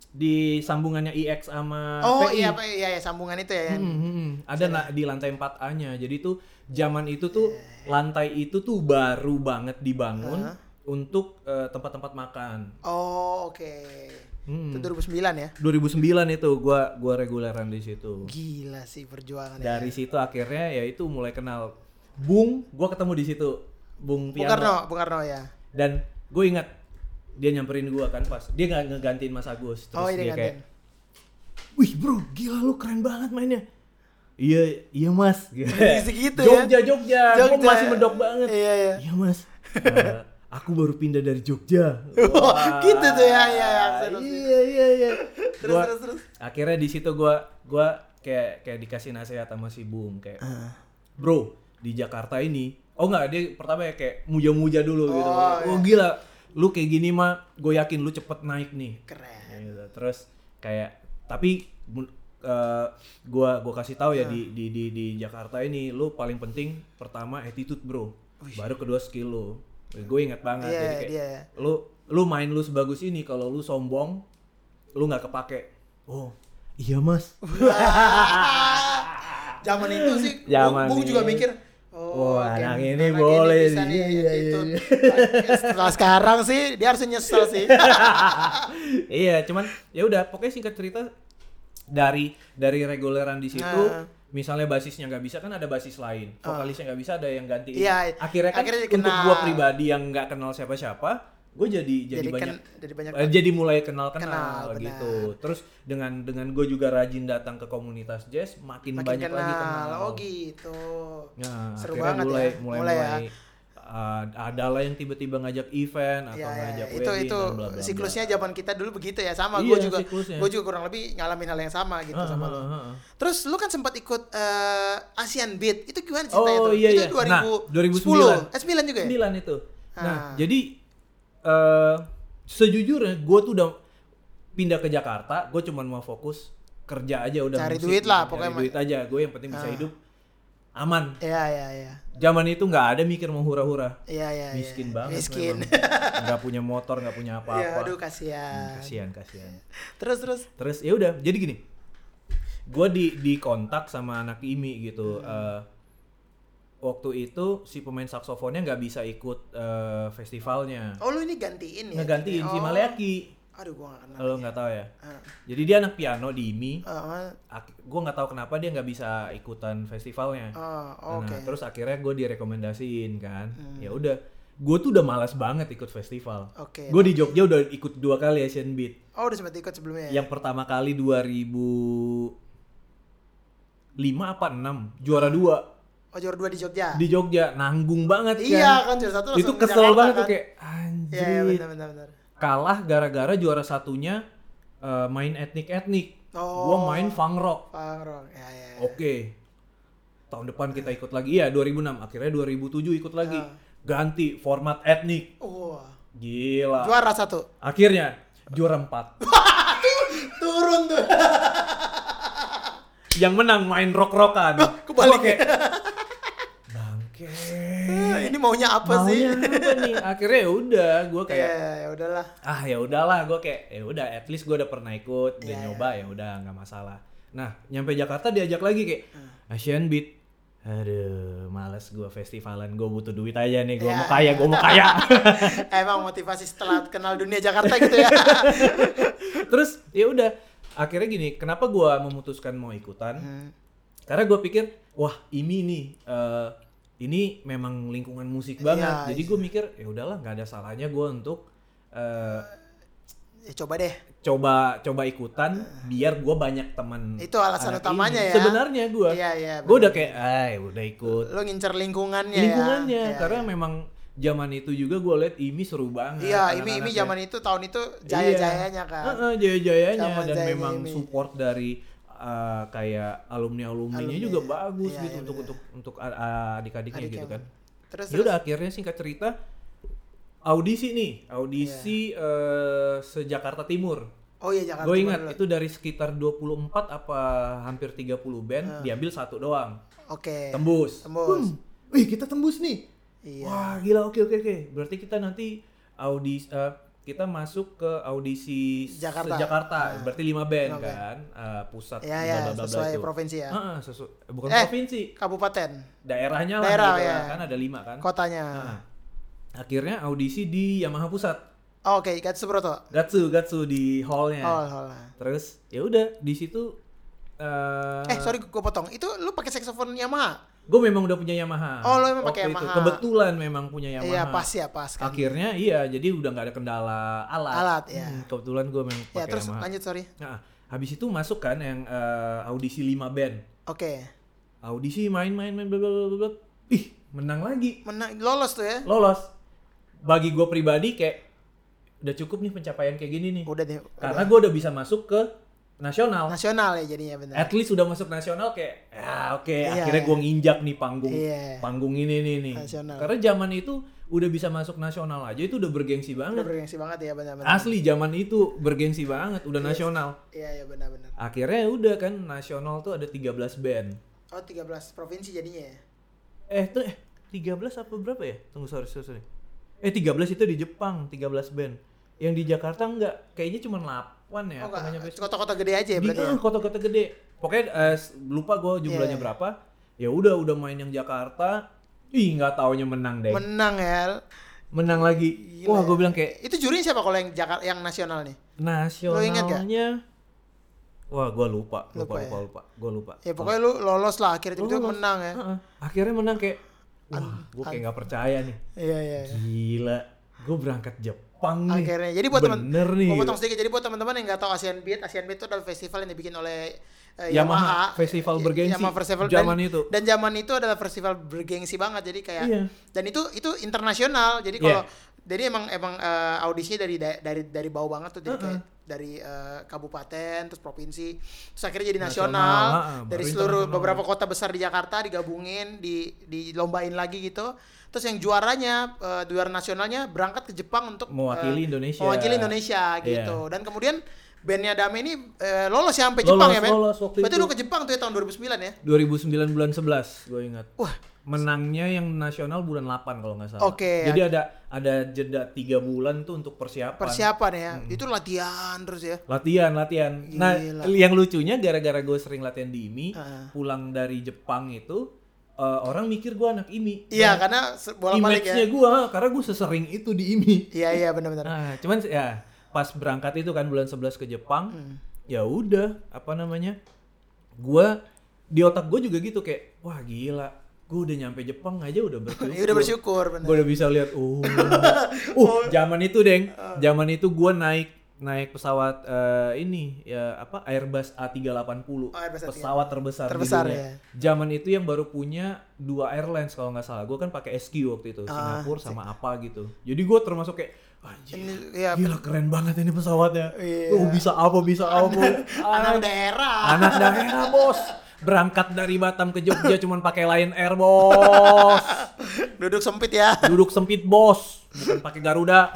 di sambungannya IX sama
Oh
PI.
iya, apa iya, iya sambungan itu ya. yang-
Hmm, hmm, hmm. ada di lantai 4A-nya. Jadi tuh zaman itu tuh lantai itu tuh baru banget dibangun
Hah?
untuk eh, tempat-tempat makan.
Oh, oke.
Hmm.
Itu 2009 ya.
2009 itu gua gua reguleran di situ.
Gila sih perjuangan ya.
Dari situ akhirnya ya itu mulai kenal Bung, gua ketemu di situ. Bung
Bung
Piano.
Karno, Bung Karno ya.
Dan gue ingat dia nyamperin gua kan pas dia nggak ngegantiin Mas Agus. Terus
oh,
dia
gantian.
kayak Wih bro, gila lu keren banget mainnya. Iya, iya mas.
Segitu ya.
Jogja, Jogja.
Jogja.
masih medok banget.
Iya, iya.
Iya mas. Eh, aku baru pindah dari Jogja.
Wah, gitu tuh ya, iya, iya.
Iya, iya, iya.
Terus,
Gua-
terus, terus.
Akhirnya di situ gua gua kayak kayak dikasih nasihat sama si Bung kayak,
Ah.
bro di Jakarta ini. Oh enggak, dia pertama ya kayak muja-muja dulu gitu.
Oh,
Oh
iya.
gila, lu kayak gini mah, gue yakin lu cepet naik nih.
Keren.
gitu. Terus kayak tapi eh, gua gua kasih tahu ya
Ah.
di, di di di Jakarta ini lu paling penting pertama attitude bro baru kedua skill lu gue ingat banget
Iya,
jadi kayak
dia.
lu lu main lu sebagus ini kalau lu sombong lu nggak kepake oh iya mas
Zaman itu sih,
Zaman
Bung juga mikir. Oh,
Wah,
oke,
anak ini
anak
boleh
bisa
nih. Iya,
gitu.
iya,
Setelah sekarang sih dia harus nyesel sih.
iya cuman ya udah pokoknya singkat cerita dari dari reguleran di situ
Nah.
misalnya basisnya nggak bisa kan ada basis lain vokalisnya nggak bisa ada yang ganti
Iya,
akhirnya kan
akhirnya
untuk gua pribadi yang nggak kenal siapa-siapa gue jadi jadi,
Jadi
banyak
ken- jadi banyak
eh, jadi mulai kenal kenal,
Kenal,
gitu
benar.
terus dengan dengan gue juga rajin datang ke komunitas jazz makin,
makin
banyak
kenal.
lagi kenal
Oh gitu.
Nah,
Seru banget
mulai,
ya.
mulai
Mulai
mulai
ya.
uh, ada lah yang tiba-tiba ngajak event atau
Ya, ya,
ngajak
ya. itu
wedding
itu
dan bla, bla, bla.
siklusnya zaman kita dulu begitu ya sama
Iya,
gue juga gue juga kurang lebih ngalamin hal yang sama gitu
Ah,
sama
ah,
lo.
ah, ah.
Terus lu kan sempat ikut eh, Asian Beat itu gimana ceritanya
Oh
tuh?
iya
itu
iya.
2000,
Nah, 2009.
10, eh 9 juga ya?
9 itu. Nah,
Ah.
jadi eh sejujurnya gue tuh udah pindah ke Jakarta, gue cuma mau fokus kerja aja udah
Cari
musik
duit
gitu.
lah,
Cari
pokoknya.
duit aja. Gue yang penting bisa
Ah.
hidup aman.
Iya iya iya.
Zaman itu nggak ada mikir mau hura-hura.
Iya iya. iya.
Miskin banget
Miskin.
Nggak punya motor, nggak punya
Ya
apa-apa.
aduh kasihan.
kasihan, kasihan.
Terus terus.
Terus ya udah, jadi gini. Gue di di kontak sama anak IMI gitu.
Hmm.
Eh, waktu itu si pemain saksofonnya nggak bisa ikut eh, festivalnya.
Oh lu ini gantiin ya?
Ngegantiin si
Oh.
Maleaki.
Aduh gua gak kenal.
Lo nggak tahu ya?
Ah.
Jadi dia anak piano di IMI.
Ah,
Gue nggak tahu kenapa dia nggak bisa ikutan festivalnya.
ah,
Nah,
oke.
terus akhirnya gue direkomendasiin kan.
Hmm.
Ya udah, gue tuh udah malas banget ikut festival.
Oke.
Gue di Jogja udah ikut dua kali Asian Beat.
Oh udah sempat ikut sebelumnya ya?
Yang pertama kali 2005 apa 6 juara dua
Oh juara dua di Jogja.
di Jogja nanggung banget
Iya kan juara satu
itu kesel
Jakarta,
banget
kan?
tuh kayak
Iya
anjir
iya benar benar benar.
kalah gara-gara juara satunya eh, main etnik-etnik
Oh.
gua main funk rock
Bang Rong. Ya ya. ya.
oke tahun depan kita ikut lagi iya 2006 akhirnya 2007 ikut lagi
Ah.
ganti format etnik
Wah.
gila
Juara satu.
akhirnya juara 4
Turun tuh.
yang menang main rock-rockan
kebalik
Gua kayak, bangke
ini maunya apa sih?
maunya apa nih akhirnya ya udah gue
Ya,
kayak
ya udahlah.
ah ya udahlah gue kayak ya udah at least gue udah pernah ikut udah
Iya,
nyoba ya udah nggak masalah nah nyampe Jakarta diajak lagi kayak
Hmm.
Asian Beat aduh males gue festivalan gue butuh duit aja nih gue
Ya,
mau kaya gue mau kaya
Emang motivasi setelah kenal dunia Jakarta gitu ya.
terus ya udah akhirnya gini kenapa gue memutuskan mau ikutan
Hmm.
karena gue pikir wah ini nih eh, ini memang lingkungan musik banget
Iya,
jadi gue mikir ya udahlah nggak ada salahnya gue untuk eh,
Ya, coba deh.
coba coba ikutan biar gue banyak teman
Itu alasan utamanya
ini.
ya.
sebenarnya gue
Iya, iya.
gue udah kayak ah udah ikut
Lo ngincer lingkungannya,
lingkungannya
ya. Iya,
karena
iya.
memang zaman itu juga gue liat ini seru banget
Iya, ini
anak-anaknya.
zaman itu tahun itu jaya-jayanya kan.
Iya. Heeh, jaya-jayanya dan
jayanya
memang
ini.
support dari uh, kayak alumni alumninya
Alumni,
juga bagus
Iya,
gitu
iya,
untuk untuk untuk a- adik-adiknya
Adik
gitu
yang-
kan.
Terus
Ya udah akhirnya singkat cerita audisi nih, audisi
Iya.
eh, se-Jakarta Timur.
Oh iya Jakarta.
Gue ingat itu dari sekitar 24 apa hampir 30 band diambil satu doang.
Oke.
Tembus.
Tembus.
Hmm, Wih, kita tembus nih.
Iya.
Wah, gila oke oke oke. Berarti kita nanti audisi eh, kita masuk ke audisi
Jakarta.
Jakarta. Berarti 5 band
Lima band.
kan. Eh, pusat bla, bla, bla
sesuai
itu.
provinsi ya.
Heeh, sesu- bukan
Eh.
provinsi,
Kabupaten,
daerahnya lah
Daerah,
gitu
ya.
kan ada 5 kan.
kotanya.
Nah, akhirnya audisi di Yamaha Pusat.
Oh, Oke, Gatsu Broto.
Gatsu, Gatsu di hallnya.
Oh, oh.
Terus ya udah di situ eh
Eh, sorry gue potong. Itu lu pakai saxophone Yamaha?
Gue memang udah punya Yamaha.
Oh, lo memang pakai
itu.
Yamaha.
Kebetulan memang punya Yamaha.
Iya, pas ya, pas kan.
Akhirnya iya, jadi udah nggak ada kendala alat.
Alat, ya.
Hmm, kebetulan gue memang
Ya,
pakai
terus
Yamaha.
lanjut, sorry.
Nah, habis itu masuk kan yang eh, audisi 5 band.
Oke.
Audisi main-main main bla bla bla. Ih, menang lagi.
Menang lolos tuh ya.
Lolos. Bagi gue pribadi kayak udah cukup nih pencapaian kayak gini nih.
Udah deh.
Karena gue udah bisa masuk ke nasional.
nasional ya jadinya benar.
At least udah masuk nasional kayak ya oke
Iya,
akhirnya
iya.
gue nginjak nih panggung
Iya.
panggung ini nih nih.
Nasional.
Karena zaman itu udah bisa masuk nasional aja itu udah bergengsi
Udah
banget.
bergengsi banget ya benar-benar.
Asli zaman itu bergengsi banget udah nasional.
Iya, iya benar-benar.
Akhirnya udah kan nasional tuh ada 13 band.
Oh, 13 provinsi jadinya ya.
Eh tuh eh 13 apa berapa ya? Tunggu sorry. sorry. Eh 13 itu di Jepang 13 band. Yang di Jakarta enggak, kayaknya cuma 8 ya.
oh, Kota-kota gede aja ya
di
berarti.
eh,
ya?
kota-kota gede pokoknya eh, s- lupa gue jumlahnya
Iya.
berapa ya udah udah main yang Jakarta ih nggak taunya menang deh
Menang ya.
menang lagi
Gila
wah
ya.
gue bilang kayak
Itu jurinya siapa kalau yang Jakarta yang nasional nih?
nasionalnya wah gue lupa lupa
Lupa
lupa
ya?
lupa, gue lupa
Ya pokoknya lu lolos lah akhirnya tiba-tiba
Lolos.
menang ya.
Heeh. akhirnya menang kayak wah gue kayak nggak percaya nih
Iya, iya. iya.
gila gue berangkat Jepang nih
Akhirnya. Jadi buat teman
bener nih
Mau potong sedikit. Jadi buat teman-teman yang nggak tahu Asian Beat, Asian Beat itu adalah festival yang dibikin oleh eh,
Yamaha, festival
Y-
bergengsi
Yamaha festival
zaman
dan,
itu.
Dan zaman itu adalah festival bergengsi banget. Jadi kayak
Iya.
dan itu itu internasional. Jadi kalau jadi emang emang eh, audisinya dari da- dari dari bawah banget tuh jadi kayak dari eh, kabupaten terus provinsi terus akhirnya jadi
Nasional,
nasional, dari seluruh beberapa kota besar di Jakarta digabungin di dilombain lagi gitu. Terus yang juaranya eh, juara nasionalnya berangkat ke Jepang untuk
Mewakili
eh,
Indonesia.
mewakili Indonesia
Iya.
gitu. Dan kemudian bandnya Dame ini eh, lolos ya sampai
Lolos,
Jepang ya men
lolos waktu
berarti
itu.
lu ke Jepang tuh ya tahun 2009 ya?
2009 bulan 11 gue ingat.
Wah
menangnya yang nasional bulan 8 kalau nggak salah.
Oke.
Jadi ada ada jeda tiga bulan tuh untuk persiapan.
persiapan ya itu latihan terus ya
Latihan, latihan. Nah,
Gila.
yang lucunya gara-gara gue sering latihan di IMI,
Heeh.
pulang dari Jepang itu eh, orang mikir gue anak IMI.
iya
Nah,
karena bolak balik
image-nya
ya
gue karena gue sesering itu di IMI.
iya iya benar-benar
Nah, cuman ya pas berangkat itu kan bulan 11 ke Jepang,
Hmm.
ya udah apa namanya? Gua di otak gue juga gitu kayak wah gila, gue udah nyampe Jepang aja udah bersyukur.
ya udah bersyukur
Gue udah bisa lihat oh. uh, zaman itu, Deng. Zaman itu gua naik naik pesawat eh, ini ya apa Airbus A380
Oh, Airbus A380.
pesawat terbesar, di
Terbesar,
dunia.
ya.
Zaman itu yang baru punya dua airlines kalau nggak salah. Gue kan pakai SQ waktu itu,
Ah,
Singapura sama apa gitu. Jadi gue termasuk kayak anjir,
ini ya
gila keren banget ini pesawatnya.
Iya.
Tuh bisa apa bisa apa.
anak daerah
Anak daerah bos. Berangkat dari Batam ke Jogja cuman pakai Lion Air bos.
duduk sempit ya
Duduk sempit bos, bukan pakai Garuda.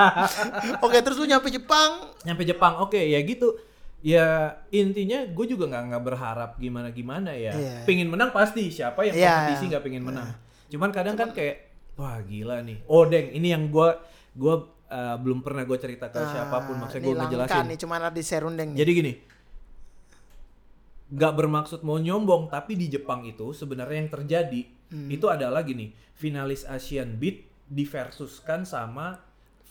oke terus lu nyampe Jepang
Nyampe Jepang, oke ya gitu. Ya intinya gue juga nggak nggak berharap gimana gimana ya.
Iya.
Pengen menang pasti siapa yang
Iya.
kompetisi nggak pengen menang. Cuman kadang kan kayak wah gila nih. Oh deng, ini yang gua gua eh, belum pernah gue cerita ke siapa pun, maksudnya
Ah,
gue ngejelasin.
nih cuma ada di serundeng nih.
Jadi gini, nggak bermaksud mau nyombong, tapi di Jepang itu sebenarnya yang terjadi
Hmm.
itu adalah gini, finalis Asian Beat diversuskan sama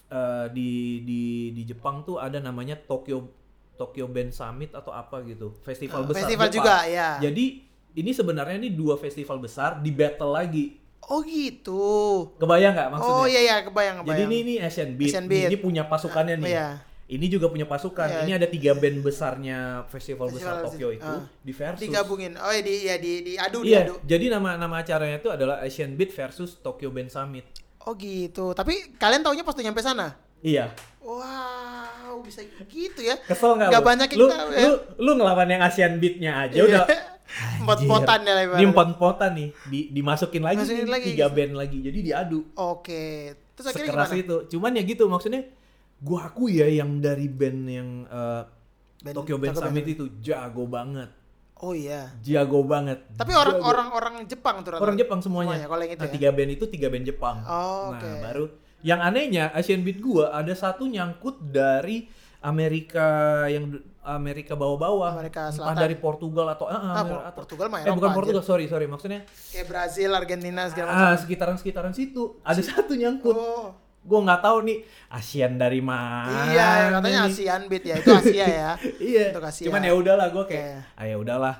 eh, di di di Jepang tuh ada namanya Tokyo Tokyo Band Summit atau apa gitu, festival
Ah,
besar.
festival
Jepang.
juga, ya.
Jadi ini sebenarnya ini dua festival besar di battle lagi.
Oh gitu.
Kebayang nggak maksudnya?
Oh iya iya kebayang
Jadi
kebayang.
ini ini Asian Beat,
Asian Beat.
ini punya pasukannya
Oh,
nih.
iya.
Ini juga punya pasukan.
Iya.
Ini ada tiga band besarnya festival, besar
Festival
Tokyo
besar.
itu
Ah.
di versus.
digabungin. Oh ya di ya di diadu
Iya,
diadu.
jadi nama nama acaranya itu adalah Asian Beat versus Tokyo Band Summit.
Oh gitu. Tapi kalian taunya pas tuh nyampe sana?
Iya.
Wow, bisa gitu ya.
Kesel nggak?
Nggak
lu?
banyak yang
lu,
tahu ya.
Lu, lu ngelawan yang Asian Beat-nya aja
Iya.
udah.
Pot-potan ya lebar.
Ini pot-potan nih, di, dimasukin lagi,
Masukin
nih,
lagi.
tiga band lagi. Jadi diadu.
Oke. Terus akhirnya
Sekeras
gimana?
itu. Cuman ya gitu maksudnya gua aku ya yang dari band yang eh,
Band-
Tokyo Band Summit
Band.
itu jago banget.
Oh iya.
Jago banget.
Tapi orang
Jago.
orang Jepang tuh
orang Jepang semuanya.
Semuanya, kalau yang itu
nah,
ya?
tiga band itu tiga band Jepang.
Oh,
nah,
oke.
baru yang anehnya Asian Beat gua ada satu nyangkut dari Amerika yang Amerika bawah-bawah.
Amerika
Entah
Selatan.
dari Portugal atau ah,
Ah,
Amer-
Por-
atau-
Portugal mah
Eh bukan Portugal, sorry sorry maksudnya
Kayak Brazil, Argentina segala macam.
ah sekitaran-sekitaran situ ada satu nyangkut.
Oh.
Gua nggak tahu nih ASEAN dari mana.
iya, katanya
nih.
ASEAN Beat ya. Itu Asia ya.
iya.
Untuk Asia.
Cuman ya udahlah gue kayak
Iya.
ah ya udahlah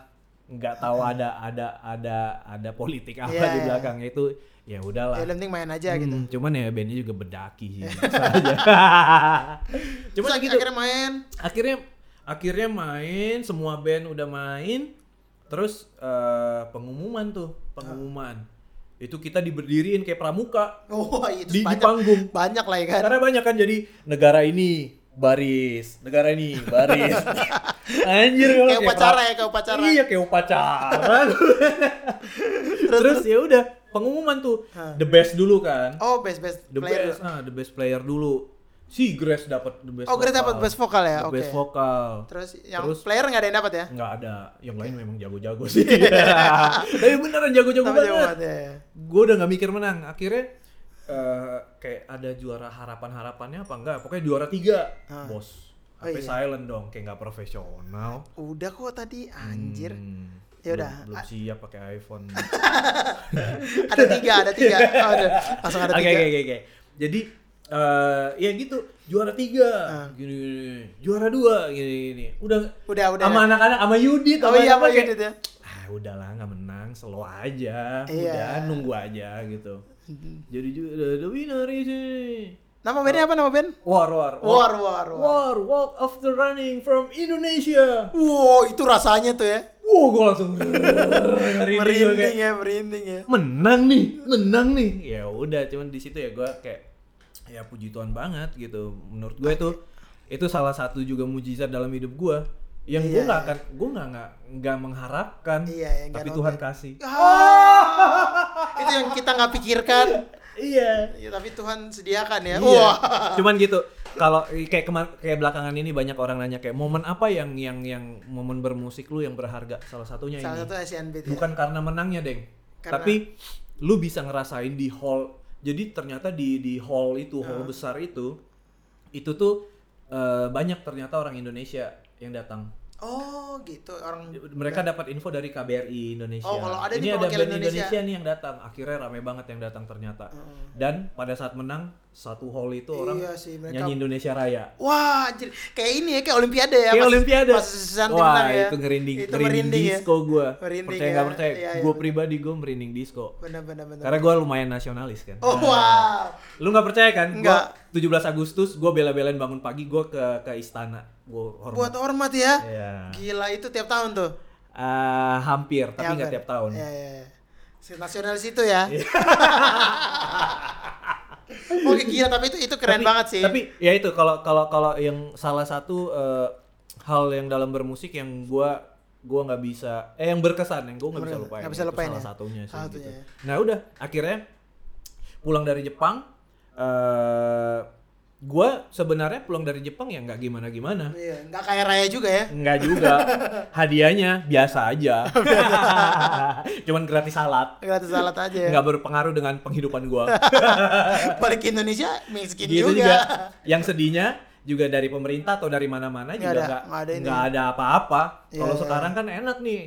nggak tahu ada ada ada ada politik apa
Iya,
di
iya.
belakangnya itu ya udahlah.
Ya yang penting main aja gitu.
Hmm, cuman ya bandnya juga bedaki sih. aja. cuman
Terus
gitu.
akhirnya main.
Akhirnya akhirnya main, semua band udah main. Terus eh, pengumuman tuh, pengumuman. Itu kita diberdiriin kayak pramuka
Oh, itu
di, di
banyak.
panggung.
Banyak lah ya kan.
Karena banyak kan jadi negara ini baris, negara ini baris. Anjir kalau
Kayak upacara ya, kayak upacara.
Iya, kayak upacara. Terus ya udah pengumuman tuh
Hah.
the best dulu kan.
Oh, best best
the
player.
best, ah, the best player dulu. Si Grace dapat the best.
Oh, Grace dapat best vokal ya? Oke.
best vokal.
Terus yang
Terus-
player nggak ada yang dapat ya?
Nggak ada, yang lain memang jago-jago sih. Tapi beneran jago-jago
Tapi
banget.
banget ya.
Gue udah nggak mikir menang. Akhirnya eh, kayak ada juara harapan-harapannya apa enggak? Pokoknya juara tiga,
Ah.
bos.
Oh,
HP
iya.
silent dong, kayak nggak profesional.
Udah kok tadi anjir.
Hmm,
Ya udah.
belum, belum siap pakai iPhone.
Ada tiga, ada tiga. Oh, ada. Langsung ada
Oke
tiga.
oke oke oke. Jadi eh ya gitu, juara tiga,
Ah.
gini, gini, juara dua, gini gini. Udah
Udah, udah.
sama anak-anak, sama Yudit,
Oh
sama
iya,
apa
Yudit ya.
ah udahlah nggak menang, slow aja,
Iya.
udah nunggu aja gitu. Jadi ju- the, the winner is
Nama bandnya apa nama band?
War War
War, War, War.
War Walk After Running from Indonesia.
Wow, itu rasanya tuh ya.
Wow, gue langsung merinding,
ya, merinding ya.
menang nih, menang nih. Ya udah, cuman di situ ya gue kayak ya puji Tuhan banget gitu. Menurut gue itu itu salah satu juga mujizat dalam hidup gue yang gue
Iya,
nggak
iya.
akan gue nggak nggak mengharapkan
Iya, nggak
tapi
nonton.
Tuhan kasih
Ah, itu yang kita nggak pikirkan.
iya
Ya, tapi Tuhan sediakan ya.
Iya.
Wah.
cuman gitu kalau kayak kemar kayak belakangan ini banyak orang nanya kayak momen apa yang yang yang momen bermusik lu yang berharga salah satunya
Salah
ini
satu Beat. ya.
bukan karena menangnya deng
Karena-
tapi lu bisa ngerasain di hall jadi ternyata di di hall itu hall
Ah.
besar itu itu tuh eh, banyak ternyata orang Indonesia yang datang
Oh, gitu. Orang
mereka dapat info dari KBRI Indonesia.
Oh, kalau ada
ini ada band
Indonesia.
Indonesia. nih yang datang. Akhirnya rame banget yang datang ternyata.
Heeh.
Dan pada saat menang satu hall itu orang
Iya sih, mereka-
nyanyi Indonesia Raya.
Wah, anjir. Kayak ini ya, kayak olimpiade ya.
Kayak
pas-
Olimpiade.
Pas
Wah,
ya.
itu ngerinding,
Itu
merinding
ya.
disco gua.
Merinding
percaya
ya.
nggak percaya?
Iya, iya,
gue
bener.
pribadi gue merinding disco.
Benar benar benar.
Karena gue lumayan nasionalis kan.
Oh, wow.
Lu nggak percaya kan?
Nggak.
Gua 17 Agustus gue bela-belain bangun pagi gue ke ke istana. Gue hormat.
Buat hormat ya.
Iya.
Gila itu tiap tahun tuh.
Ah, hampir, tapi
Ya,
nggak tiap tahun.
Iya, iya. iya. Si nasionalis itu ya.
Iya.
Oke gila tapi itu itu keren
Tapi-
banget sih.
Tapi ya itu kalau kalau kalau yang salah satu eh, hal yang dalam bermusik yang gua gua nggak bisa eh yang berkesan yang gua nggak bisa lupain.
Nggak bisa
Itu
lupain
salah
ya?
satunya sih gitu.
satunya ya.
Nah udah akhirnya pulang dari Jepang eh gua sebenarnya pulang dari Jepang ya nggak gimana gimana
Iya, nggak kayak Raya juga ya.
Nggak juga. Hadiahnya biasa aja. Cuman gratis salad.
Gratis salad aja ya.
Nggak berpengaruh dengan penghidupan gua.
Balik ke Indonesia miskin
gitu
juga.
juga. Yang sedihnya juga dari pemerintah atau dari mana-mana juga nggak
nggak ada
apa-apa.
Iya,
Kalau
iya.
sekarang kan enak nih.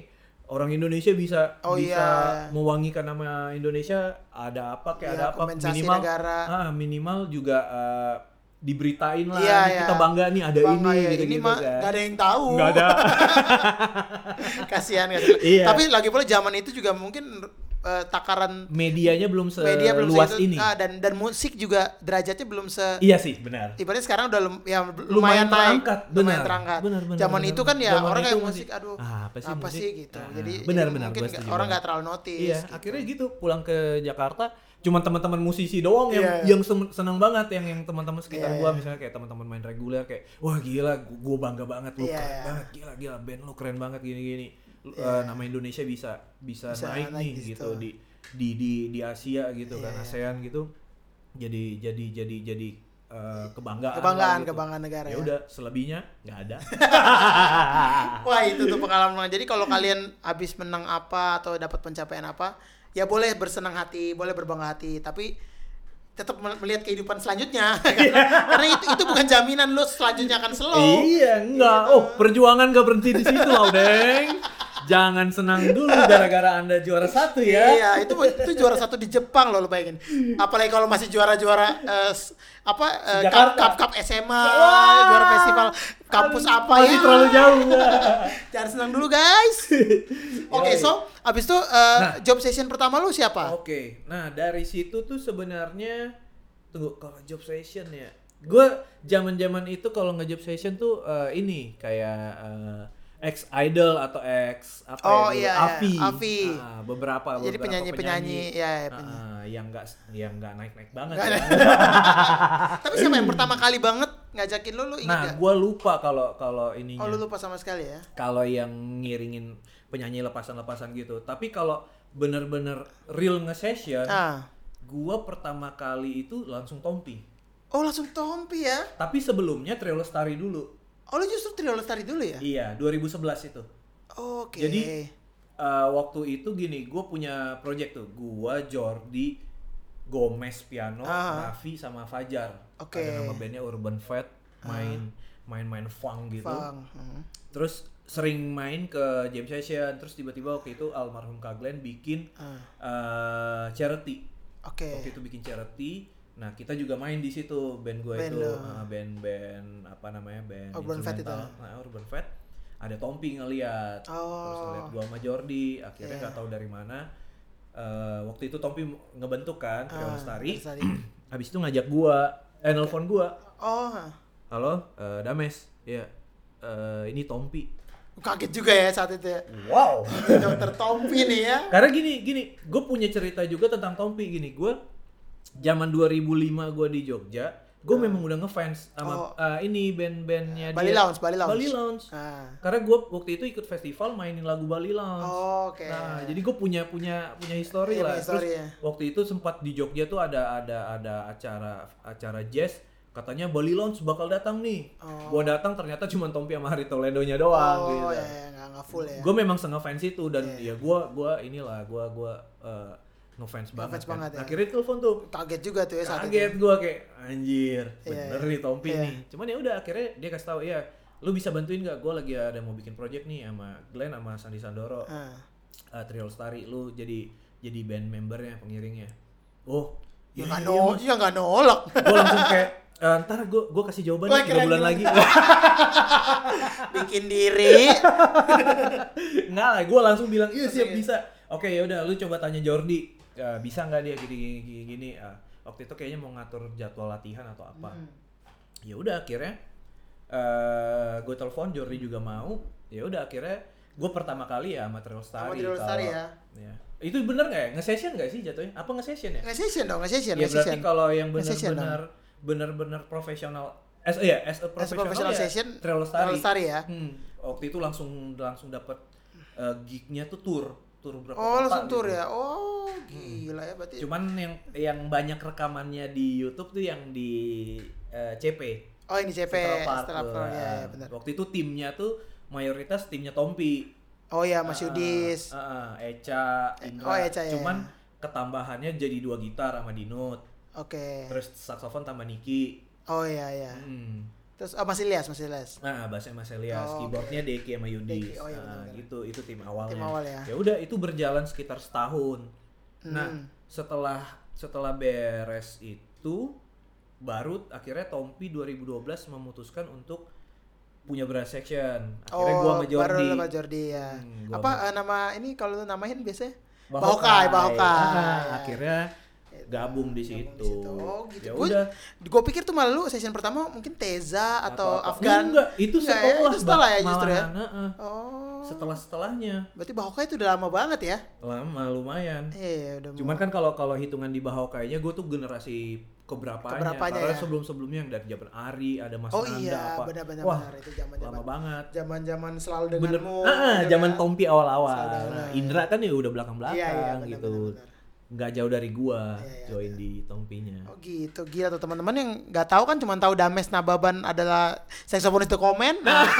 Orang Indonesia bisa
Oh,
bisa
iya.
mewangikan nama Indonesia ada apa kayak
Iya,
ada apa minimal
negara.
ah, minimal juga eh, diberitain lah
Iya, iya.
kita bangga nih ada
Bangga
ini
ya,
gitu
ini
gitu
mah
kan.
nggak ada yang tahu.
Nggak ada.
Kasihan kasihan.
Iya.
Tapi lagi pula zaman itu juga mungkin eh, takaran
Medianya belum
media belum
seluas
segitu.
ini.
Ah, dan dan musik juga derajatnya belum se
Iya sih, benar.
Ibaratnya sekarang udah lum- ya lumayan,
Lumayan
naik,
terangkat,
lumayan
benar.
terangkat.
Benar, benar,
Zaman
benar.
itu kan ya orang kayak
masih,
musik, aduh,
"Ah, apa sih musik?"
gitu.
Ah,
jadi
benar,
jadi
benar,
mungkin orang nggak terlalu notice.
Iya,
gitu.
akhirnya gitu pulang ke Jakarta cuma teman-teman musisi doang yang
iya.
yang seneng banget yang yang teman-teman sekitar
Iya,
gua misalnya kayak teman-teman main reguler kayak wah gila gua, bangga banget lu
Iya,
keren banget gila gila band lu keren banget gini-gini Lu,
Iya.
eh, nama Indonesia bisa bisa,
Bisa
naik,
naik
nih gitu di di di di Asia gitu kan
Iya.
ASEAN gitu jadi jadi jadi jadi eh, kebanggaan
Kebanggaan,
gitu.
kebanggaan negara
ya
ya.
udah selebihnya nggak ada
Wah itu tuh pengalaman. Jadi kalau kalian habis menang apa atau dapat pencapaian apa, ya boleh bersenang hati, boleh berbangga hati, tapi tetap mel- melihat kehidupan selanjutnya karena, karena itu itu bukan jaminan lu selanjutnya akan slow.
Iya, enggak. Oh, perjuangan gak berhenti di situ loh, Deng. Jangan senang dulu gara-gara Anda juara satu ya.
Iya, itu itu juara satu di Jepang loh, lu bayangin. Apalagi kalau masih juara-juara eh, s- apa eh, cup, cup cup SMA,
Wah.
juara festival kampus apa
Masih
ya.
terlalu jauh.
Jangan senang dulu, guys. Oke,
Yoi.
so abis itu eh,
Nah.
job session pertama lu siapa?
Oke, nah dari situ tuh sebenarnya tunggu kalau job session ya. Gue zaman-zaman itu kalau nge job session tuh eh, ini kayak eh, ex idol atau ex apa
Oh,
ya,
iya, iya.
Avi. Ah, beberapa
Jadi
beberapa
penyanyi-penyanyi, ya, ya, penyanyi.
ah, yang enggak yang enggak naik-naik banget.
Nggak
ya.
Tapi siapa yang pertama kali banget ngajakin lu, lu ingat
Nah,
gak?
gue lupa kalau kalau ininya.
Oh, lu lupa sama sekali ya?
kalau yang ngiringin penyanyi lepasan-lepasan gitu. Tapi kalau bener-bener real nge-session,
Ah.
gua pertama kali itu langsung Tompi.
Oh, langsung Tompi ya?
Tapi sebelumnya Trio Lestari dulu.
Oh, lu justru Trio Lestari dulu ya?
Iya, 2011 itu.
Oke.
Jadi eh, waktu itu gini, gue punya project tuh. Gua Jordi, Gomez piano,
Ah.
Raffi sama Fajar.
Oke.
Ada nama bandnya Urban Fat, main main-main funk gitu.
Fang. Hmm.
Terus sering main ke jam session, terus tiba-tiba waktu itu almarhum Kak Glenn bikin
Ah.
eh, charity.
Oke.
Waktu itu bikin charity. Nah, kita juga main di situ band gue
Band
itu eh, band-band apa namanya? band
Urban Fat itu.
Nah, Urban Fat. Ada Tompi ngeliat. Terus
Oh.
ngeliat gua sama Jordi, akhirnya
Iya.
nggak tahu dari mana. eh, waktu itu Tompi ngebentuk kan Trio
Ah,
Lestari. Habis itu ngajak gua, eh nelpon gua.
Oh,
Halo, eh, Dames. Iya. Eh, ini Tompi.
kaget juga ya saat itu ya.
Wow.
Dokter Tompi nih ya.
Karena gini, gini, gue punya cerita juga tentang Tompi gini. Gue zaman 2005 gue di Jogja, gue memang udah ngefans sama
Oh.
uh, ini band-bandnya
Bali
dia.
Lounge, Bali Lounge.
Bali Lounge.
Ah.
Karena gue waktu itu ikut festival mainin lagu Bali Lounge.
Oh, Oke.
Nah, jadi gue punya punya punya histori lah.
punya histori
Terus
ya.
waktu itu sempat di Jogja tuh ada ada ada acara acara jazz katanya Bali Lounge bakal datang nih.
Oh.
Gua datang ternyata cuma Tompi sama Hari Toledo-nya doang
Oh,
gitu
ya, ya, nggak nggak full ya.
gue memang ngefans itu dan
Iya.
ya gue gua inilah gue gua eh, ngefans banget,
Ngefans
kan.
banget ya.
akhirnya telepon tuh
Kaget juga tuh ya saat
kaget
itu.
gue kayak anjir
Iya,
bener
iya.
nih Tompi
Iya.
nih cuman ya udah akhirnya dia kasih tahu ya lu bisa bantuin gak gue lagi ada mau bikin project nih sama Glenn sama Sandi Sandoro
Ah.
uh, Trio Lestari lu jadi jadi band membernya pengiringnya oh
Ya nggak no, ya nggak nolak.
gue langsung kayak "Eh, ntar gue gue kasih jawaban
Wah,
tiga bulan lagi
Bikin diri.
Enggak lah, gue langsung bilang iya siap
Oke.
bisa. Oke ya udah, lu coba tanya Jordi, Eh, bisa nggak dia gini gini gini, gini. Ah, waktu itu kayaknya mau ngatur jadwal latihan atau apa.
Hmm.
Ya udah akhirnya eh gue telepon Jordi juga mau. Ya udah akhirnya gue pertama kali ya Trio Lestari.
Trio Lestari ya.
ya. Itu bener nggak ya? Nge-session nggak sih jatuhnya? Apa nge-session ya?
Nge-session dong, nge-session,
Ya berarti kalau yang benar-benar benar-benar profesional as iya as a
As a
professional,
professional
ya,
session,
Trio Lestari.
Trio Lestari ya.
Hmm, waktu itu langsung langsung dapat uh, gignya tuh tour, tour berapa
Oh,
kota
langsung tour
gitu.
ya. Oh, gila ya berarti.
Cuman yang yang banyak rekamannya di YouTube tuh yang di eh, CP.
Oh ini CP
Central Park
ya, ya
Ah,
benar.
Waktu itu timnya tuh mayoritas timnya Tompi.
Oh ya Mas
Ah,
Yudis.
ah, ah, Eca, Indra.
oh, Eca, ya,
Cuman ketambahannya jadi dua gitar sama Dinut.
Oke.
Terus saksofon tambah Niki.
Oh iya iya.
Hmm.
Terus oh masih Lias, masih Lias.
Nah, bassnya Mas Elias,
Oh,
keyboardnya Deki sama.
Deki, oh iya,
Nah, gitu, itu tim awalnya.
Tim awal ya.
udah, itu berjalan sekitar setahun. Nah,
Hmm.
setelah setelah beres itu baru akhirnya Tompi 2012 memutuskan untuk punya brass section. Akhirnya gua sama Jordi.
Oh, baru sama Jordi ya.
Hmm,
Apa eh, nama ini kalau lu namain biasanya?
Bahokai.
Bahokai, Bahokai.
Ah,
Ya.
akhirnya gabung di
Gabung
situ.
di situ. Oh gitu.
Ya udah.
Gue pikir tuh malu session pertama mungkin Teza atau,
apa-apa.
Afgan.
Enggak, itu
Enggak ya?
setelah.
Itu setelah ya justru ya.
heeh.
Oh.
Setelah setelahnya
Berarti Bahokai itu udah lama banget ya?
lama lumayan.
Iya, udah
Cuman kan kalau kalau hitungan di Bahokainya gue tuh generasi keberapanya.
Keberapanya
Karena
ya?
sebelum-sebelumnya yang dari zaman Ari, ada Mas
Oh
Nanda
iya,
apa.
benar-benar
Wah,
benar itu zaman-zaman
lama banget.
zaman-zaman selalu
Bener.
denganmu.
Ah, ah,
gitu
zaman
kan.
Tompi awal-awal. Nah. Indra kan ya udah belakang-belakang
Iya, iya, benar,
gitu.
benar, benar.
Nggak jauh dari gua
Iya, iya,
join di Tompinya.
Oh gitu, gila tuh teman-teman yang nggak tahu kan cuma tahu Dames Nababan adalah saksofonis itu komen. Nah,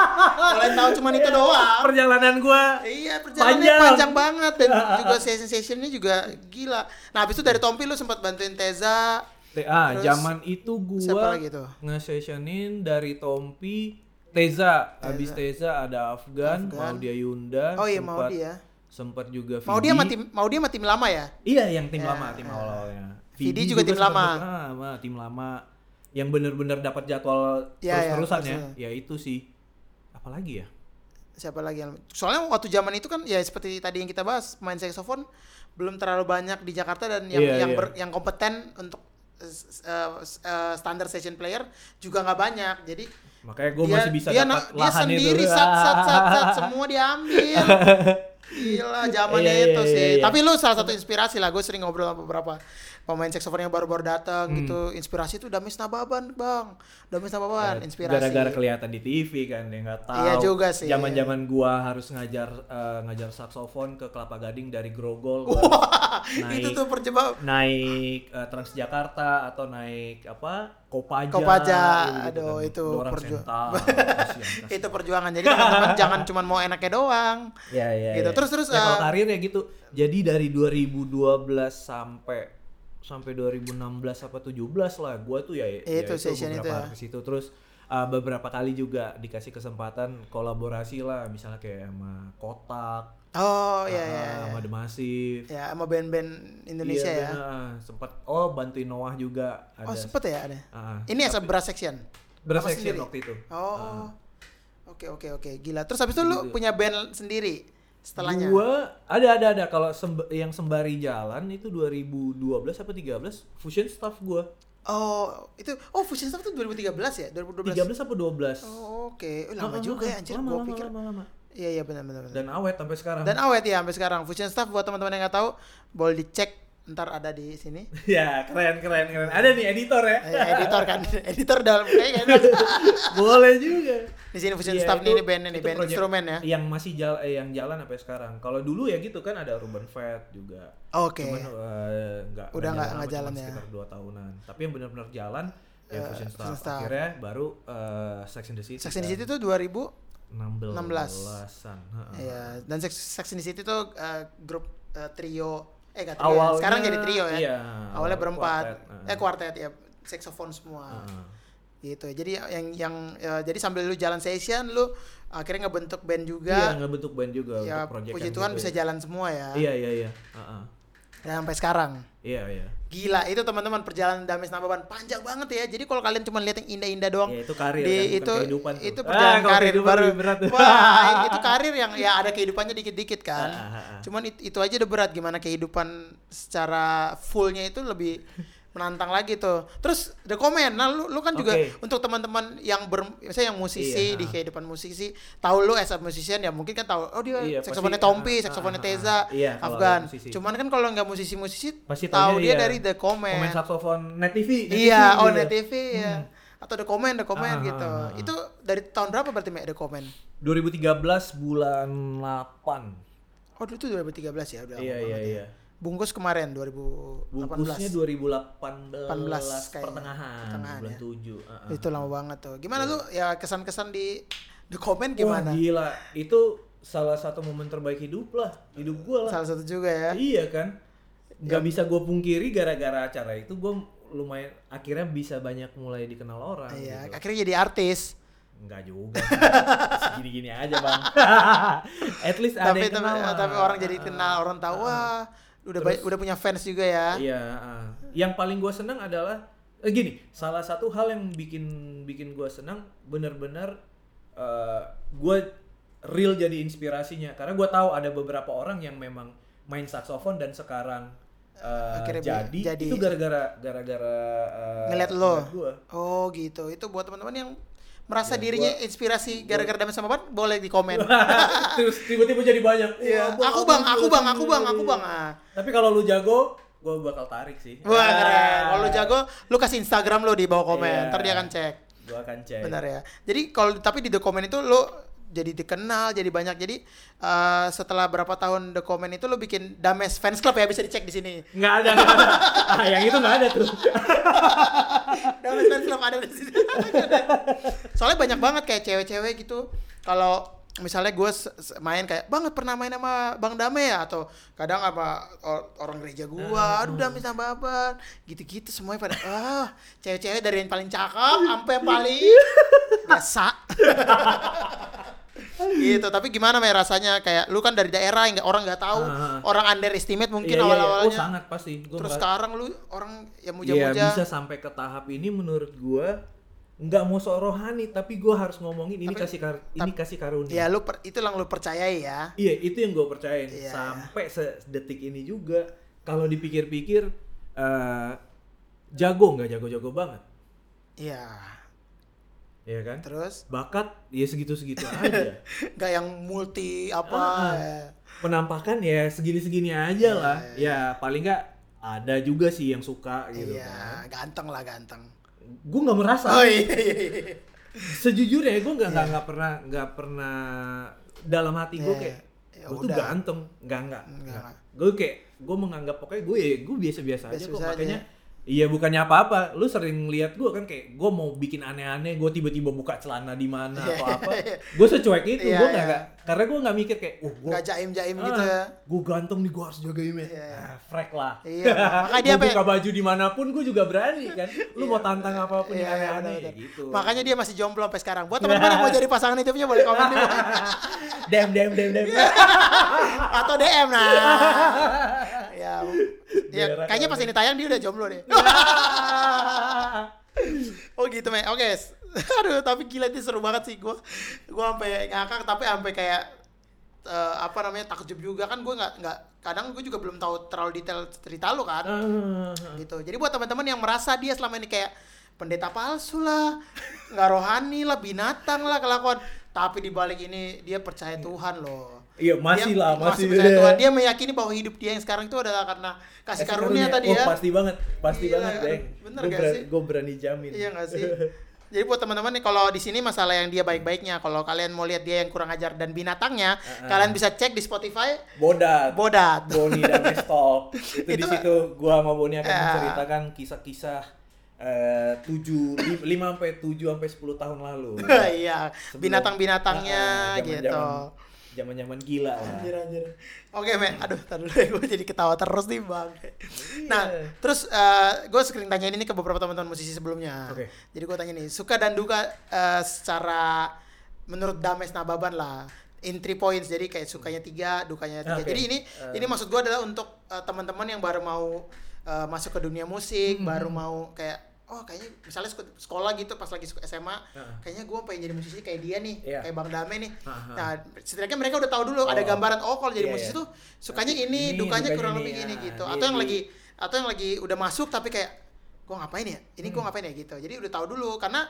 kalian tahu cuma itu doang.
Perjalanan gua
Iya perjalanannya
Panjang.
panjang, banget dan juga session sessionnya juga gila. Nah habis itu dari Tompi lu sempat bantuin Teza.
TA,
Terus,
zaman itu gua nge-sessionin dari Tompi Teza, habis Teza ada Afgan,
Afgan.
Maudia Yunda,
Oh iya
sempat-
mau dia.
Sempat juga
Mau dia
Vidi.
sama tim mau dia sama tim lama ya?
Iya, yang tim
Ya,
lama, tim
ya.
awal-awalnya.
Vidi juga tim
sempat
lama.
ah, sama tim lama yang bener-bener dapat jadwal
Ya, ya,
terus-terusan ya.
maksudnya.
Ya itu sih. Apalagi ya?
Siapa lagi yang soalnya waktu zaman itu kan ya seperti tadi yang kita bahas main saxophone belum terlalu banyak di Jakarta dan yang
Iya,
yang
iya.
ber- yang kompeten untuk uh, uh, standar session player juga nggak banyak. Jadi
Makanya gue masih bisa
dia,
dapat
dia
lahan
sendiri
itu.
sat sat sat sat semua diambil. Gila zamannya
Iya, iya,
itu
iya,
sih.
iya.
Tapi lu salah satu inspirasi lah. Gue sering ngobrol sama beberapa pemain saxophone yang baru-baru datang
Hmm.
gitu. Inspirasi itu Damis Nababan, Bang. Damis Nababan, inspirasi.
Ya, Gara-gara kelihatan di TV kan, dia nggak tahu.
Iya juga sih.
Zaman-zaman gua harus ngajar eh, ngajar saksofon ke Kelapa Gading dari Grogol. naik
itu tuh perjebak
naik eh, Transjakarta atau naik apa Kopaja.
Kopaja.
gitu
Aduh,
kan.
itu
Dorang
perju-
Sental. Kasihan, kasihan.
itu perjuangan. Jadi teman-teman jangan cuma mau enaknya doang.
Ya, ya,
Gitu.
ya.
Terus- terus,
ya, kalau
eh,
karir ya gitu. Jadi dari 2012 sampai sampai 2016 apa 17 lah gua tuh ya, ya
Itu session itu ya.
situ terus uh, beberapa kali juga dikasih kesempatan kolaborasi lah misalnya kayak sama Kotak
Oh iya
uh,
iya. iya.
sama The Massive
Ya sama band-band Indonesia
Iya,
ya.
sempat oh bantuin Noah juga ada
Oh sempet ya ada.
Ah,
Ini as a brass section.
brass section
sendiri?
waktu itu
Oh. Oke oke oke gila. Terus habis itu lu punya band sendiri setelahnya.
Gua ada ada ada kalau semb- yang sembari jalan itu 2012 apa 13 fusion staff gua.
Oh, itu oh Fusion Staff itu 2013 ya? 2012.
13 apa 12?
Oh, Oke, Oh, lama
Ah,
juga ya anjir.
lama,
Gua
lama,
pikir.
lama, lama.
Iya iya benar benar benar.
Dan awet sampai sekarang.
Dan awet ya sampai sekarang. Fusion Staff buat teman-teman yang nggak tahu, boleh dicek ntar ada di sini.
ya, keren keren keren. Ada nih editor ya.
Eh, editor kan, editor dalam kayaknya
Boleh juga.
di sini Fusion
Iya,
Staff
itu-
ini band ini band instrumen ya.
Yang masih jalan eh, yang jalan sampai sekarang. Kalau dulu ya gitu kan ada Ruben Fett juga.
Oke.
Cuman eh, nggak
Udah nggak- jalan
cuma
ya.
Sekitar 2 tahunan. Tapi yang benar-benar jalan ya
Eh,
Fusion Staff.
Fusion Staff.
Akhirnya baru eh, Sex and the City.
Sex and the
kan.
City itu 2000
16
16.
an
Iya, dan Sex, Sex and the City itu eh, grup eh, trio eh gak trio. ya,
Awalnya,
sekarang jadi trio ya.
iya,
Awalnya
awal
berempat.
kuartet,
Eh kuartet ya, saxophone semua.
Heeh.
Gitu. Jadi yang yang ya, jadi sambil lu jalan session lu akhirnya ngebentuk band
Iya,
juga.
ngebentuk band juga
ya
untuk project
puji Tuhan
gitu
bisa
ya.
jalan semua ya.
Iya, iya, iya. Heeh.
Dan sampai sekarang.
Iya, iya.
Gila, itu teman-teman perjalanan Dames Nababan panjang banget ya. Jadi kalau kalian cuma lihat yang indah-indah doang,
Ya, itu karir
di
kan,
itu
kehidupan tuh.
itu
Ah,
perjalanan
kalau
karir baru
berat.
wah itu karir yang ya ada kehidupannya dikit-dikit kan
Ah, ah, ah.
cuman it- itu aja udah berat gimana kehidupan secara fullnya itu lebih menantang lagi tuh terus the comment nah lu, lu kan juga
Oke.
untuk teman-teman yang ber misalnya yang musisi
Iya,
di kehidupan musisi tahu lu as a musician ya mungkin kan tahu oh dia
Iya,
saksofonnya Tompi
ah,
saksofonnya
ah,
Teza
ah. Iya,
Afgan cuman kan kalau nggak musisi-musisi
Pasti
tahu dia
iya.
dari the comment
Komen saksofon Net TV. Net
Iya,
TV
oh
gitu.
net TV ya. Atau The Comment, The Comment
Ah,
gitu.
ah, ah.
Itu dari tahun berapa berarti Mek The Comment?
2013 bulan 8.
Oh, itu 2013 ya, udah
Iya, iya,
ya. Bungkus kemarin 2018
Bungkusnya 2018
18 kayaknya.
pertengahan,
Pertengahan,
bulan
ya.
7. uh-uh.
itu lama banget tuh gimana tuh ya kesan-kesan di di komen
Wah
gimana
gila, itu salah satu momen terbaik hidup lah, hidup gua lah.
salah satu juga ya
Iya kan, nggak bisa gue pungkiri gara-gara acara itu gue lumayan akhirnya bisa banyak mulai dikenal orang.
iya
gitu.
akhirnya jadi artis
Enggak juga. Segini-gini aja bang. At least ada
tapi
yang
tapi,
kenal lah.
tapi orang jadi kenal orang tahu wah udah ba- udah punya fans juga ya
Iya. ah. Yang paling gue senang adalah eh, gini. Salah satu hal yang bikin bikin gue senang bener-bener eh, gue real jadi inspirasinya karena gue tahu ada beberapa orang yang memang main saksofon dan sekarang eh,
Akhirnya
jadi,
jadi.
itu gara-gara gara-gara eh,
ngeliat lo
gua.
oh gitu itu buat teman-teman yang merasa
Ya,
dirinya
gua-
inspirasi gara-gara damai sama ban boleh di komen
Terus tiba-tiba jadi banyak.
Iya, aku bang, aku bang, aku bang, aku bang. Ah.
Tapi kalau lu jago, gue bakal tarik sih.
Wah
Ah.
keren. Kalau lu jago, lu kasih Instagram lo di bawah komen.
Iya.
Ntar dia akan cek.
Gue akan cek.
Benar ya. Jadi kalau tapi di the comment itu lu jadi dikenal, jadi banyak. Jadi eh, setelah berapa tahun the comment itu lu bikin Dames fans club ya bisa dicek di sini.
Nggak ada, nggak ada. Ah, yang itu nggak ada tuh.
Dames fans club ada di sini. Soalnya banyak banget kayak cewek-cewek gitu. Kalau misalnya gue main kayak banget pernah main sama Bang Dame ya atau kadang apa or- orang gereja gua aduh Dame sama Baban gitu-gitu semuanya pada ah cewek-cewek dari yang paling cakep sampai yang paling biasa gitu tapi gimana Mei rasanya kayak lu kan dari daerah yang orang nggak tahu
Ah.
orang underestimate mungkin
Iya, iya, iya.
awal-awalnya
Oh sangat pasti. Gua
terus
nggak-
sekarang lu orang yang
Iya
muja-muja
bisa sampai ke tahap ini menurut gue nggak mau sok rohani tapi gue harus ngomongin ini
Tapi-
kasih kar ini kasih karunia.
ya lu per, itu yang lu percayai ya
Iya itu yang gue percayain
Iya.
sampai sedetik ini juga kalau dipikir-pikir eh, jago nggak jago-jago banget,
iya
ya kan?
terus
Bakat ya segitu-segitu aja.
nggak yang multi apa
Ah,
ya.
Penampakan ya segini-segini aja lah. Ya paling nggak ada juga sih yang suka gitu
iya
kan.
ganteng lah ganteng
Gue nggak merasa.
oh iya, iya, iya.
Sejujurnya gue nggak nggak nggak pernah nggak pernah dalam hati gue
Iya,
kayak
ya
gue tuh ganteng nggak nggak
Nggak.
gue kayak gue menganggap pokoknya gue ya gue biasa-biasa aja kok
Biasa-biasa aja.
Iya bukannya apa-apa. Lu sering lihat gue kan kayak gue mau bikin aneh-aneh gue tiba-tiba buka celana di mana atau
Iya,
apa. Gue secuek itu
Iya,
gue nggak nggak- karena gue nggak mikir kayak oh gue
nggak jaim jaim gitu ya.
gue ganteng nih gue harus jaga image.
Iya, iya.
ah, frek lah.
Iya, makanya dia
buka baju di mana pun gue juga berani kan. Lu mau tantang apa pun
Iya,
yang aneh-aneh ya gitu.
Makanya dia masih jomblo sampai sekarang. Buat teman-teman yang mau jadi pasangan hidupnya boleh komen di bawah.
dem dem dem dem.
Atau DM nah. Ya ya kayaknya pas ini tayang dia udah jomblo deh. Oh gitu me oke aduh tapi gila itu seru banget sih. Gue gue sampai ngakak tapi sampai kayak eh, apa namanya takjub juga. Kan gue nggak nggak kadang gue juga belum tahu terlalu detail cerita lo kan.
Ah.
gitu. Jadi buat teman-teman yang merasa dia selama ini kayak pendeta palsu lah nggak rohani lah binatang lah kelakuan tapi di balik ini dia percaya Tuhan loh
Iya masih
Dia
lah masih,
percaya Tuhan. Dia meyakini bahwa hidup dia yang sekarang itu adalah karena kasih, karunia, tadi
oh,
ya.
pasti banget pasti
Gila,
banget deh
bener
gue
gak sih?
gue berani jamin.
Iya nggak sih? Jadi buat teman-teman nih kalau di sini masalah yang dia baik-baiknya. Kalau kalian mau lihat dia yang kurang ajar dan binatangnya
Ah,
kalian bisa cek di Spotify.
Bodat.
Bodat.
Boni dan Stop itu, di
Itu-
situ gua sama Boni akan
Ya.
menceritakan kisah-kisah eh, tujuh lim- lima sampai tujuh sampai sepuluh tahun lalu.
Iya. Binatang-binatangnya
ah,
gitu
zaman-zaman- zaman-zaman gila lah
Anjir anjir. Oke, Me. Aduh, tar dulu gue jadi ketawa terus nih, Bang.
Iya.
Nah, terus gue sering tanyain ini ke beberapa teman-teman musisi sebelumnya.
Oke.
Jadi gue tanya nih, suka dan duka eh, secara menurut Dames Nababan lah. In three points, jadi kayak sukanya tiga, dukanya tiga.
Oke.
Jadi ini
Eh.
ini maksud gue adalah untuk eh, teman-teman yang baru mau eh, masuk ke dunia musik,
Hmm.
baru mau kayak oh kayaknya misalnya sek- sekolah gitu pas lagi suka SMA,
Heeh.
kayaknya gue pengen jadi musisi kayak dia nih,
Iya.
kayak Bang Dame nih.
Aha.
Nah, setidaknya mereka udah tahu dulu ada
Oh.
gambaran oh kalau jadi
Iya,
musisi
iya.
tuh sukanya ini,
Ini,
dukanya
dukanya
kurang
ini,
lebih gini
ya.
gitu.
Iya,
Atau yang
iya.
lagi atau yang lagi udah masuk tapi kayak gua ngapain ya? Ini
Hmm.
gua ngapain ya gitu. Jadi udah tahu dulu karena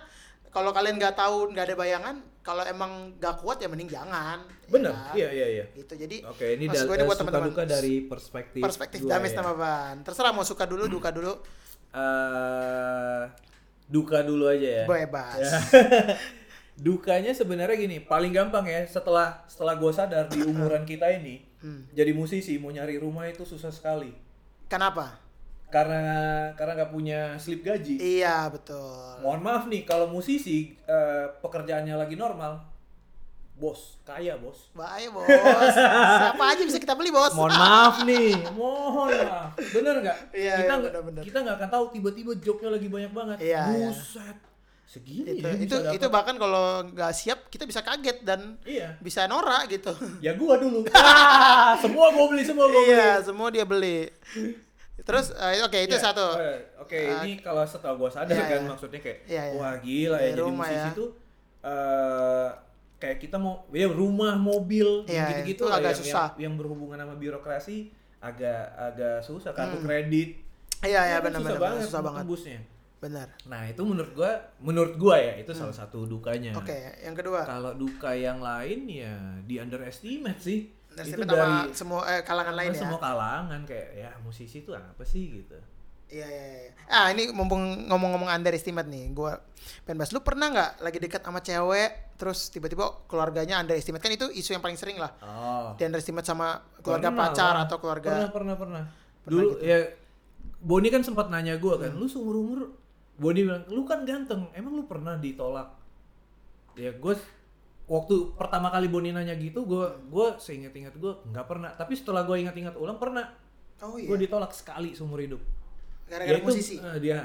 kalau kalian nggak tahu nggak ada bayangan, kalau emang nggak kuat ya mending jangan. ya
bener
kan?
iya iya iya
Gitu. Jadi
oke ini
ini buat
suka
teman-teman.
duka dari perspektif
perspektif
gua
Dames
ya.
nama Ban. Terserah mau suka dulu, duka dulu,
Eh, duka dulu aja ya
bebas.
dukanya sebenarnya gini paling gampang ya setelah setelah gue sadar di umuran kita ini
Hmm.
jadi musisi mau nyari rumah itu susah sekali
Kenapa?
karena karena nggak punya slip gaji
Iya, betul.
mohon maaf nih kalau musisi eh, pekerjaannya lagi normal bos kaya bos
Bahaya, Bos. Siapa aja bisa kita beli, Bos?
mohon maaf nih mohon maaf bener nggak
Iya,
kita
iya,
nggak
bener-bener.
kita nggak akan tahu tiba-tiba jobnya lagi banyak banget
Iya, iya.
buset segini
itu
ya
itu itu bahkan kalau nggak siap kita bisa kaget dan
iya
bisa norak gitu.
ya gua dulu ah, semua gua beli semua gua beli
iya, semua dia beli. Terus eh, oke itu
Iya,
satu.
eh, Oke,
Ah,
ini kalau setelah gua sadar
iya,
kan
iya.
maksudnya kayak
Iya, iya.
wah gila ya jadi musisi
ya.
tuh eh kayak kita mau ya rumah, mobil,
Iya,
gitu-gitu
itu
lah
agak
yang,
susah.
yang yang berhubungan sama birokrasi agak agak susah kartu
Hmm.
kredit.
Iya, iya
kan
benar
susah
benar
banget
susah banget.
tembusnya.
Benar.
Nah, itu menurut gua menurut gua ya itu salah satu dukanya.
Hmm. Oke, yang kedua.
Kalau duka yang lain ya di underestimate sih.
Dari
itu
sama
dari
semua eh, kalangan lain ya.
semua kalangan kayak ya musisi itu apa sih gitu.
Iya, iya, iya. Ah, ini mumpung ngomong-ngomong underestimate nih, gua pengen bahas lu pernah nggak lagi dekat sama cewek terus tiba-tiba keluarganya underestimate kan itu isu yang paling sering lah.
Oh.
Di underestimate sama keluarga
Pernah
pacar
lah.
atau keluarga
pernah pernah pernah
Pernah
dulu
gitu.
ya Boni kan sempat nanya gue kan
Hmm.
lu seumur umur Boni bilang lu kan ganteng emang lu pernah ditolak ya gue waktu pertama kali Boni nanya gitu gue gue seingat ingat gue nggak pernah tapi setelah gue ingat-ingat ulang pernah
Oh
gue
iya.
ditolak sekali seumur hidup
Gara-gara
Ya itu,
musisi.
eh, dia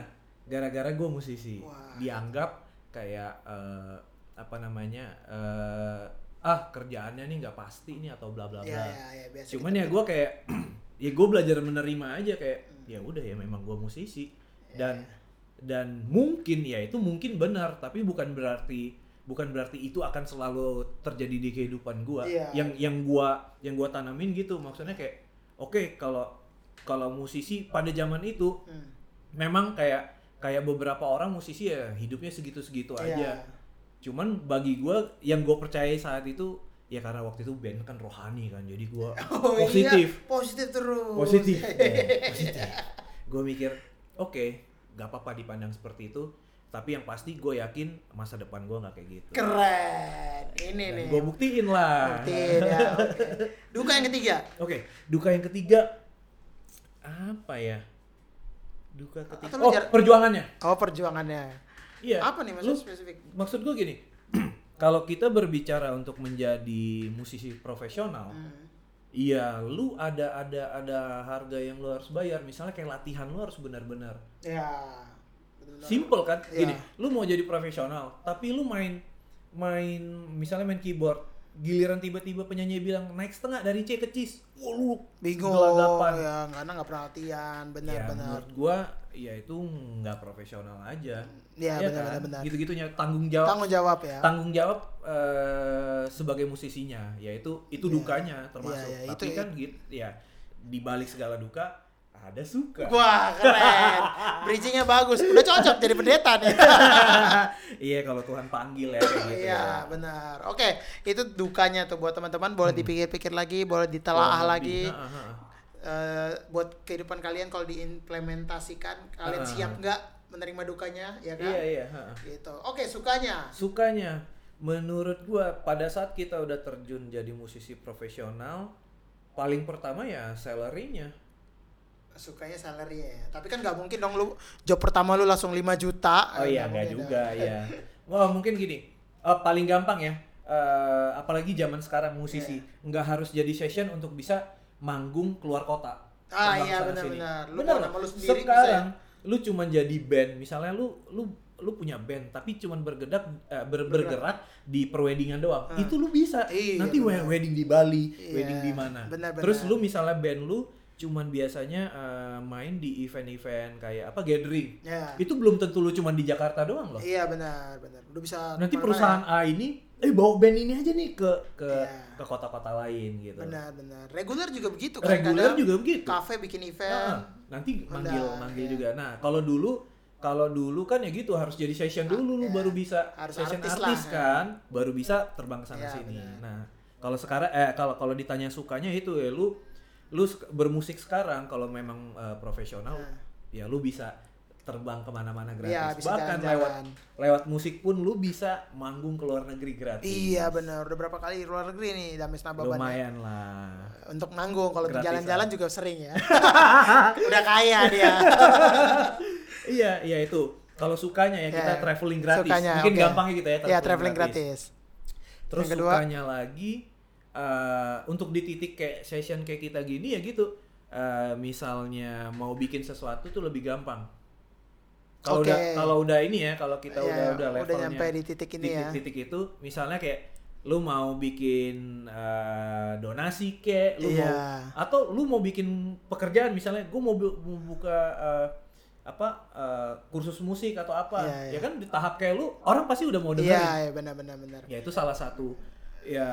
gara-gara gue musisi
Wah.
dianggap kayak eh, apa namanya eh, ah kerjaannya nih nggak pasti nih atau bla bla bla
Iya, iya, iya, biasa
cuman
gitu.
ya gue kayak ya gue belajar menerima aja kayak ya udah ya memang gue musisi dan dan mungkin ya itu mungkin benar tapi bukan berarti bukan berarti itu akan selalu terjadi di kehidupan gue
Iya.
yang yang gue yang gua tanamin gitu maksudnya kayak oke kalau kalau musisi pada zaman itu
Hmm.
memang kayak kayak beberapa orang musisi ya hidupnya segitu-segitu
Iya.
aja cuman bagi gue yang gue percaya saat itu ya karena waktu itu band kan rohani kan jadi gue
Oh,
positif
Iya, positif terus.
positif Eh, positif gue mikir oke gak apa-apa dipandang seperti itu tapi yang pasti gue yakin masa depan gue nggak kayak gitu
Keren. Ini nih.
gue buktiin lah
Buktiin ya. oke. Duka yang ketiga.
oke duka yang ketiga apa ya duka
lu
oh
jar-
perjuangannya
Oh, perjuangannya.
iya
Apa nih maksud
Lu-
spesifik?
maksud gue gini kalau kita berbicara untuk menjadi musisi profesional
Hmm.
iya lu ada ada ada harga yang lu harus bayar misalnya kayak latihan lu harus benar-benar
Ya. benar-benar.
simple kan
Iya.
gini lu mau jadi profesional tapi lu main main misalnya main keyboard giliran tiba-tiba penyanyi bilang naik setengah dari C ke cis wah lu
Bingung
gelagapan.
ya, karena nggak pernah latihan,
ya
benar-benar.
menurut gua ya itu nggak profesional aja
Ya,
Iya
benar-benar
kan?
benar.
gitu-gitunya tanggung jawab
Tanggung jawab ya.
tanggung jawab eh, sebagai musisinya yaitu itu
Iya.
dukanya termasuk
Iya, iya,
tapi
itu-
kan gitu ya di balik segala duka ada suka
Wah, keren. Bridgingnya bagus. Udah cocok jadi pendeta nih.
iya kalau Tuhan panggil ya kayak gitu
Iya,
ya.
benar. Oke, itu dukanya tuh buat teman-teman. Boleh dipikir-pikir lagi, boleh ditelaah lagi. Eh, buat kehidupan kalian kalau diimplementasikan, kalian
Ah.
siap nggak menerima dukanya, ya kan?
iya iya.
Gitu. Oke, sukanya.
sukanya menurut gua pada saat kita udah terjun jadi musisi profesional paling pertama ya salary-nya
Sukanya salary ya. Tapi kan nggak mungkin dong lu job pertama lu langsung 5 juta.
oh iya
Nggak
juga
dong.
ya wah mungkin gini eh, paling gampang ya eh, apalagi zaman sekarang musisi nggak harus jadi session untuk bisa manggung keluar kota
Ah, iya,
sana
benar,
sini.
benar. Lu
bener
nama lu sendiri bisa
sekarang lu cuma jadi band misalnya lu lu lu punya band tapi cuman bergerak eh, ber- bergerak di perweddingan doang
Ah.
itu lu bisa
Iya,
nanti
benar.
wedding di Bali
Iya,
wedding di mana terus lu misalnya band lu cuman biasanya eh, main di event-event kayak apa gathering
Ya.
itu belum tentu lu cuman di Jakarta doang loh
Iya, benar, benar. Lu bisa
nanti perusahaan A ini eh bawa band ini aja nih ke ke
Iya.
ke kota-kota lain gitu
Benar, benar. Reguler juga begitu kan.
reguler juga begitu
Kafe bikin event.
Nah, nanti manggil manggil
iya.
juga. Nah, kalau dulu kalau dulu kan ya gitu harus jadi session dulu lu
ya.
baru bisa
Harus
session
artis
artis,
lah, ya.
kan, baru bisa terbang ke sana
Ya,
sini.
benar.
Nah, kalau sekarang eh kalau kalau ditanya sukanya itu ya lu lu bermusik sekarang kalau memang eh, profesional
Nah.
ya lu bisa terbang ke mana-mana gratis.
Iya, bisa
Bahkan
jalan-jalan.
lewat lewat musik pun lu bisa manggung ke luar negeri gratis.
Iya bener, udah berapa kali luar negeri nih Dames Nababan. ya.
Lumayan lah.
Untuk nanggung, kalau
Gratis,
jalan-jalan juga sering ya. udah kaya dia.
iya, iya itu. Kalau sukanya ya kita
Ya,
traveling gratis.
sukanya,
Mungkin
oke.
gampangnya gitu ya
Iya, traveling gratis.
Terus
Yang kedua?
sukanya lagi eh, untuk di titik kayak session kayak kita gini ya gitu. Eh, misalnya mau bikin sesuatu tuh lebih gampang. Kalau
Oke.
udah kalau udah ini ya, kalau kita
Iya,
udah udah
udah
levelnya
nyampe di titik ini ya.
titik itu misalnya kayak lu mau bikin eh, donasi kek, lu mau
Iya.
atau lu mau bikin pekerjaan misalnya gue mau, bu- mau buka eh, apa eh, kursus musik atau apa
Iya, iya.
ya kan di tahap kayak lu orang pasti udah mau dengerin
Iya, iya benar benar benar.
ya itu salah satu ya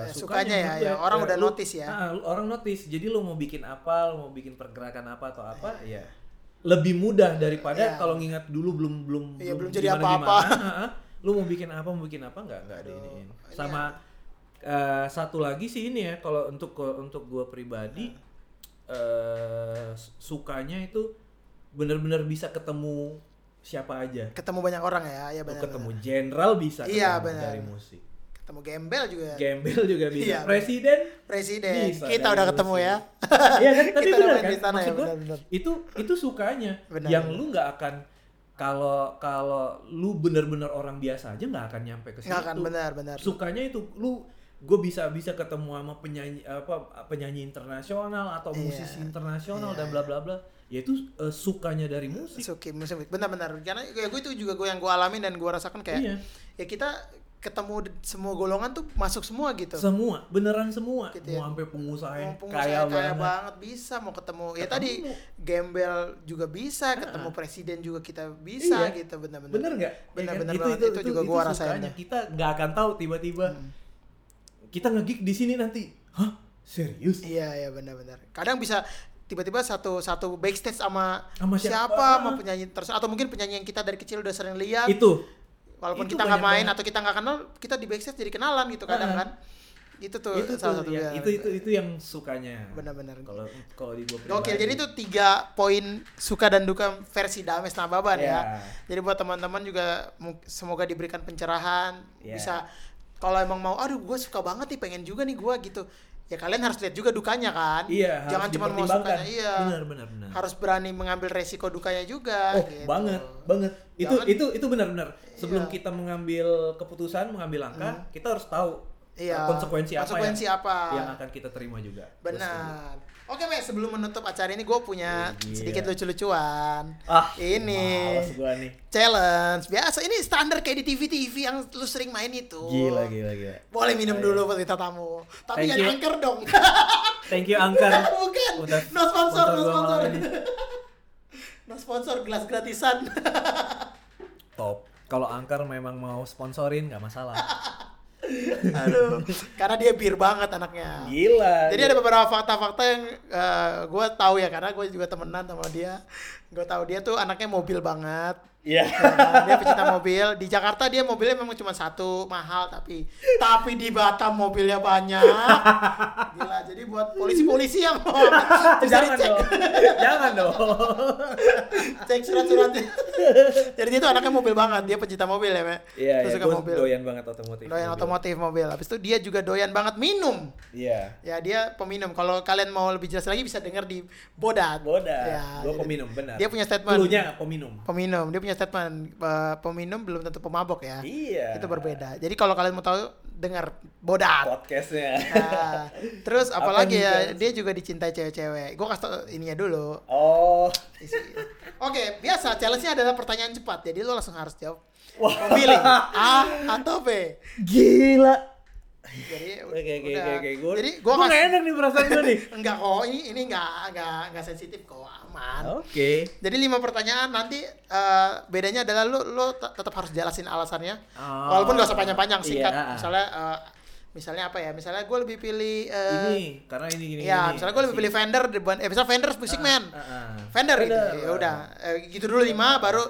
Ya,
sukanya,
sukanya ya, ya, orang udah
lu-
notice ya.
ah, lu- orang notice jadi lu mau bikin apa lu mau bikin pergerakan apa atau apa ya lebih mudah daripada
Iya.
kalau ngingat dulu belum belum
Iya, belum jadi
gimana-gimana.
apa-apa.
Lu mau bikin apa mau bikin apa nggak nggak ada ini sama eh, satu lagi sih ini ya kalau untuk untuk gua pribadi eh sukanya itu benar-benar bisa ketemu siapa aja
Ketemu banyak orang ya, ya benar.
ketemu jenderal bisa
Iya, benar.
dari musik
Ketemu gembel juga.
gembel juga bisa.
Iya,
presiden
Presiden.
Bisa
Kita udah ketemu ya.
Iya kan? Tapi benar kan?
sana
maksud
ya, benar-benar.
itu itu sukanya.
Benar,
yang lu nggak akan kalau kalau lu bener-bener orang biasa aja nggak akan nyampe ke situ
Nggak akan benar benar.
sukanya itu lu gue bisa bisa ketemu sama penyanyi apa penyanyi internasional atau
Iya.
musisi internasional
Iya,
dan bla bla bla. Ya itu eh, sukanya dari musik.
Suki musik. Benar-benar. Karena ya gue itu juga gue yang gue alamin dan gue rasakan kayak
iya.
ya kita ketemu semua golongan tuh masuk semua gitu.
semua beneran semua
Gitu ya.
mau sampai pengusaha yang
Mau
kaya,
pengusaha kaya
banget
banget bisa mau ketemu ya
Ketemu.
tadi gembel juga bisa ketemu presiden juga kita bisa
Iya.
gitu benar-benar
bener nggak
Bener,
Ya kan?
bener
itu,
banget.
itu,
Itu juga gua rasain
sukanya.
tuh.
kita nggak akan tahu tiba-tiba kita ngegig di sini nanti hah serius
iya iya benar-benar kadang bisa tiba-tiba satu satu backstage sama,
Sama siapa?
siapa sama penyanyi terus atau mungkin penyanyi yang kita dari kecil udah sering lihat
itu
walaupun
itu
kita nggak main
banget.
atau kita nggak kenal kita di backstage jadi kenalan gitu kadang kan itu tuh
itu
salah
tuh
satu
ya, itu itu itu yang sukanya
benar-benar
kalau kalau di gua
Oke, jadi itu tiga poin suka dan duka versi Dames Nababan ya.
Ya.
Jadi buat teman-teman juga semoga diberikan pencerahan,
Ya.
bisa kalau emang mau, aduh gue suka banget nih, pengen juga nih gue gitu. Ya kalian harus lihat juga dukanya kan.
iya
Jangan cuma mau sukanya, iya.
benar benar benar
Harus berani mengambil resiko dukanya juga.
oh
gitu.
banget banget itu
Jangan-
itu itu benar-benar sebelum
Iya.
kita mengambil keputusan mengambil langkah kita harus tahu
Iya.
konsekuensi,
Konsekuensi
apa
apa.
yang, yang akan kita terima juga
Benar. Oke, Mek, sebelum menutuk acara ini gue punya
Iya.
sedikit lucu-lucuan.
ah
Ini.
gua nih
Challenge. Biasa ini standar kayak di TV-TV yang lu sering main itu.
gila gila gila
Boleh minum
Ayo.
dulu buat kita tamu. Tapi
Thank
jangan
you.
angker dong.
thank you angker
Bukan.
Udah
No sponsor, no
sponsor
no sponsor, gelas gratisan.
top kalau angker memang mau sponsorin nggak masalah
Aduh. Karena dia bir banget anaknya.
gila
Jadi ada beberapa fakta-fakta yang gue tahu ya karena gue juga temenan sama dia. Gue tahu dia tuh anaknya mobil banget.
Iya.
Ya, dia pecinta mobil. Di Jakarta dia mobilnya memang cuma satu mahal tapi tapi di Batam mobilnya banyak. Gila. Jadi buat polisi-polisi yang mau
jangan
dicek,
dong jangan dong
cek surat-suratnya. Jadi dia tuh anaknya mobil banget. Dia pecinta mobil ya, Mek.
iya iya
suka
gue
mobil.
doyan banget otomotif
Doyan
mobil.
otomotif mobil. Habis itu dia juga doyan banget minum.
iya
Ya dia peminum. Kalau kalian mau lebih jelas lagi bisa dengar di Bodat.
bodas
Ya, jadi
peminum benar
Dia punya statement.
dulunya peminum
Peminum. Dia punya statement eh, peminum belum tentu pemabok ya.
iya
Itu berbeda. Jadi kalau kalian mau tahu dengar Bodat.
podcastnya
Nah, terus
Apa
apalagi
nih,
ya dia juga dicintai cewek-cewek. Gue kasih tau ininya dulu.
oh
Isi- Oke, biasa challenge-nya adalah pertanyaan cepat. Jadi lo langsung harus jawab.
Wah.
Memilih A atau B.
gila
Jadi
oke oke
udah.
oke oke gue
Jadi gue
gue nggak enak nih perasaan gue nih
enggak kok ini ini enggak enggak enggak sensitif kok aman.
oke
Jadi lima pertanyaan nanti eh, bedanya adalah lu lu te- tetap harus jelasin alasannya.
Oh.
Walaupun gak usah panjang-panjang singkat.
Iya.
Misalnya eh, misalnya apa ya? Misalnya gue lebih pilih eh,
ini karena ini gini
ya,
gini.
misalnya gue lebih pilih Fender depan eh misalnya Fender Music Man.
Ah, ah.
Fender, gitu.
Fender.
Ya udah, eh, gitu dulu lima baru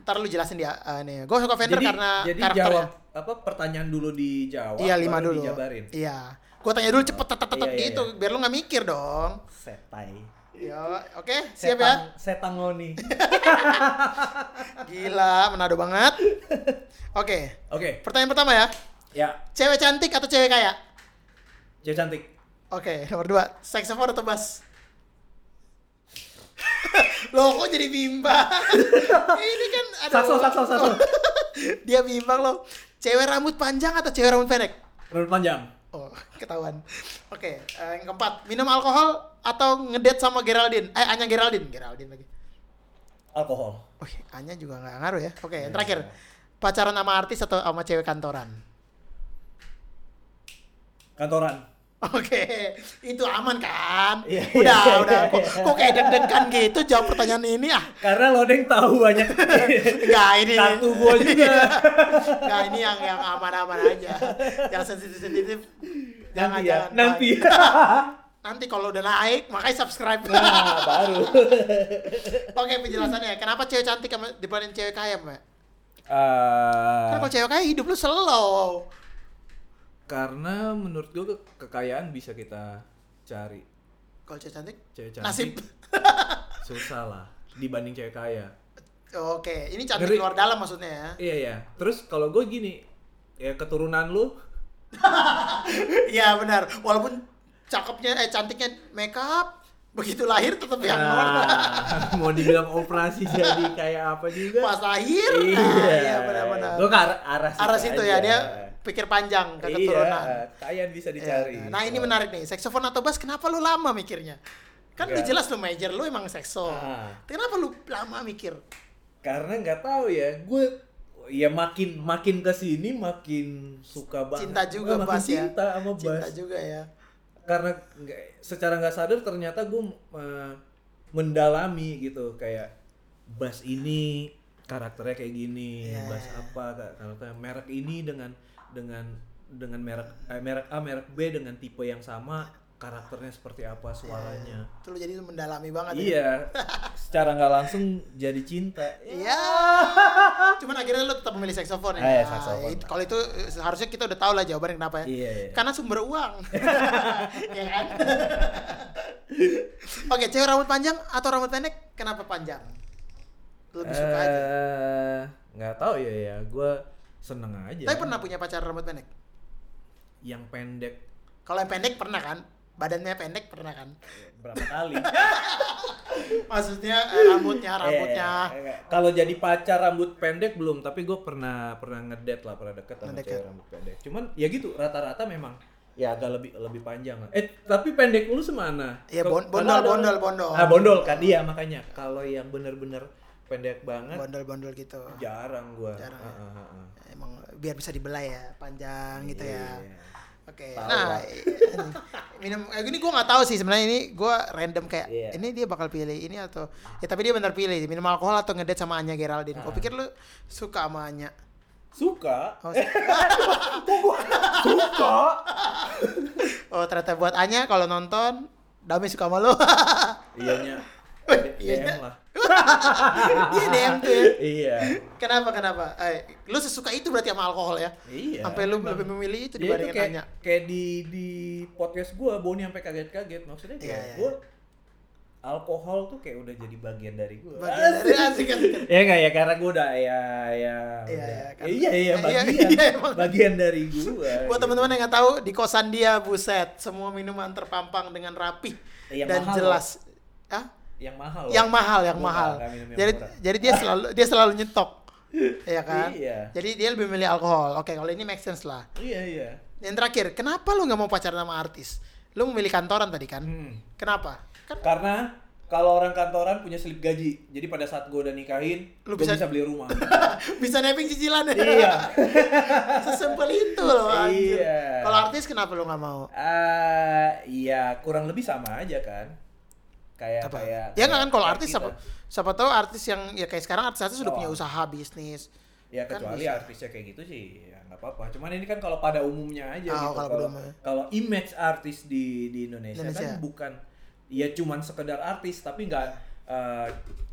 ntar lu jelasin dia eh, nih. Gue suka Fender
jadi,
karena
jadi
karakternya.
jawab apa pertanyaan dulu dijawab
Iya, lima dulu.
dijabarin
Iya. Gue tanya dulu cepet tet tet tet
Iya, iya,
gitu
iya.
biar lu nggak mikir dong.
setai
Yo, oke, siap ya.
Setan ngoni.
Gila, menado banget. Oke,
Oke,
pertanyaan pertama ya.
ya.
Cewek cantik atau cewek kaya?
Cewek cantik.
Oke, nomor dua. Saxophone atau bass? Loh, kok jadi bimbang? Ini kan ada
Sakso, sakso, sakso.
Dia bimbang loh. Cewek rambut panjang atau cewek rambut pendek?
Rambut panjang.
Oh, ketahuan. Oke, eh, yang keempat, minum alkohol atau ngedate sama Geraldine? Eh, Anya Geraldine, Geraldine lagi.
Alkohol.
Oke, Anya juga nggak ngaruh ya. Oke, yang terakhir, pacaran sama artis atau sama cewek kantoran?
Kantoran.
Oke, itu aman kan?
Iya,
udah,
iya,
udah.
iya.
Kok, kok kayak deg-degan gitu jawab pertanyaan ini ah?
Karena lo yang tahu banyak.
Enggak, ini.
Kartu gua juga.
Enggak, ini yang yang aman-aman aja. Yang sensitif-sensitif jangan
nanti ya.
jangan.
Nanti.
Nanti kalau udah naik, makanya subscribe.
nah, baru.
Oke, penjelasannya. Kenapa cewek cantik sama dibanding cewek kaya, Mbak?
Eh,
Kan kalau cewek kaya hidup lu slow.
Karena menurut gue ke- kekayaan bisa kita cari.
Kalau cewek cantik,
Cewek cantik.
nasib.
Susah lah dibanding cewek kaya.
Oke, ini cantik
Ngeri.
luar dalam maksudnya ya.
Iya iya. Terus kalau gue gini, ya keturunan lu
Iya benar. Walaupun cakepnya eh cantiknya makeup, begitu lahir tetap yang
Nah, mau dibilang operasi jadi kayak apa juga.
pas lahir.
Iya,
Nah, iya benar-benar.
Gue ke arah, arah situ,
Arah situ ya dia pikir panjang ke keturunan.
Iya, kayaan bisa dicari.
Iya. Nah ini menarik nih, saxophone atau bass kenapa lu lama mikirnya? Kan udah jelas lu major, lu emang saxo.
Ah.
Kenapa lu lama mikir?
Karena nggak tahu ya, gue ya makin makin ke sini makin suka banget.
Cinta juga
makin
bass ya.
cinta sama bass.
Cinta juga ya.
Karena secara nggak sadar ternyata gue eh, mendalami gitu kayak bass ini karakternya kayak gini,
Iya.
bass apa ka- karakternya merek ini dengan dengan dengan merek eh, merek A, merek B dengan tipe yang sama, karakternya seperti apa suaranya.
Itu lu jadi mendalami banget ya.
Iya, secara nggak langsung jadi cinta.
Iya. Cuman akhirnya lu tetap memilih saxophone ya.
Iya,
Nah, Kalau itu eh, seharusnya kita udah tahu lah jawabannya kenapa ya.
Iya, iya.
Karena sumber uang. ya kan? Oke, cewek rambut panjang atau rambut pendek? Kenapa panjang? Lebih suka aja.
Eh, nggak tahu ya ya, gue seneng aja.
Tapi pernah punya pacar rambut pendek?
Yang pendek
Kalau yang pendek pernah kan? Badannya pendek pernah kan?
berapa kali?
Maksudnya eh, rambutnya, rambutnya.
Eh, eh, Kalau jadi pacar rambut pendek belum, tapi gue pernah pernah ngedate lah, pernah deket sama cewek rambut pendek. Cuman ya gitu, rata-rata memang ya agak lebih lebih panjang lah. Eh tapi pendek lu semana?
Iya,
Ke-
bon- bondol, bondol, bondol.
Ah bondol kan dia makanya. Kalau yang bener-bener pendek banget
Bondol-bondol gitu.
jarang gua.
Jarang ya?
Ah, ah, ah.
Emang biar bisa dibelai ya, panjang gitu ya.
Iya.
Oke,
Tahu
nah minum eh, gini gue nggak tahu sih sebenarnya ini gue random kayak
Iya.
ini dia bakal pilih ini atau ya tapi dia benar pilih minum alkohol atau ngedate sama Anya Geraldine. Gue
Ah.
pikir lu suka sama Anya.
Suka?
Oh,
Suka?
oh ternyata buat Anya kalau nonton Dami suka sama lu.
Iyanya.
Iya.
DM lah.
dia DM tuh ya.
Iya.
Kenapa kenapa? Eh, lu sesuka itu berarti sama alkohol ya?
Iya.
Sampai lu lebih memilih itu dibandingin
kayak, kayak di di podcast gua Boni sampai kaget-kaget maksudnya kayak
Iya, iya.
gua alkohol tuh kayak udah jadi bagian dari gua.
Bagian dari asik asik.
ya enggak ya karena gua udah ya ya
Iya, iya,
iya iya
Iya,
bagian
iya,
bagian dari gua.
Buat
gitu.
teman-teman yang nggak tahu di kosan dia buset semua minuman terpampang dengan rapi dan jelas. Hah?
Yang mahal.
Yang mahal, yang
Gua
mahal.
yang
Jadi
murah.
jadi dia selalu dia selalu nyetok. Iya kan?
Iya.
Jadi dia lebih milih alkohol. Oke, kalau ini make sense lah.
Iya iya.
Yang terakhir, kenapa lu nggak mau pacaran sama artis? Lu memilih kantoran tadi kan?
Hmm.
Kenapa? Kan
Karena kalau orang kantoran punya slip gaji, jadi pada saat gue udah nikahin,
Lu bisa-
bisa... beli rumah.
bisa nebeng cicilan ya?
iya.
Sesimpel itu loh anjir.
Iya.
Kalau artis kenapa lu nggak mau?
Ah, iya kurang lebih sama aja kan. Kayak
Apa?
kayak.
ya nggak kan kalau artis
kita.
siapa siapa tahu artis yang ya kayak sekarang artis-artis sudah
Oh.
punya usaha bisnis.
Ya
kan
kecuali
bisa.
artisnya kayak gitu sih, ya nggak apa-apa. Cuman ini kan kalau pada umumnya aja
Oh,
gitu.
kalau
Kalau image artis di di Indonesia,
Indonesia.
kan bukan ya cuman sekedar artis tapi nggak eh,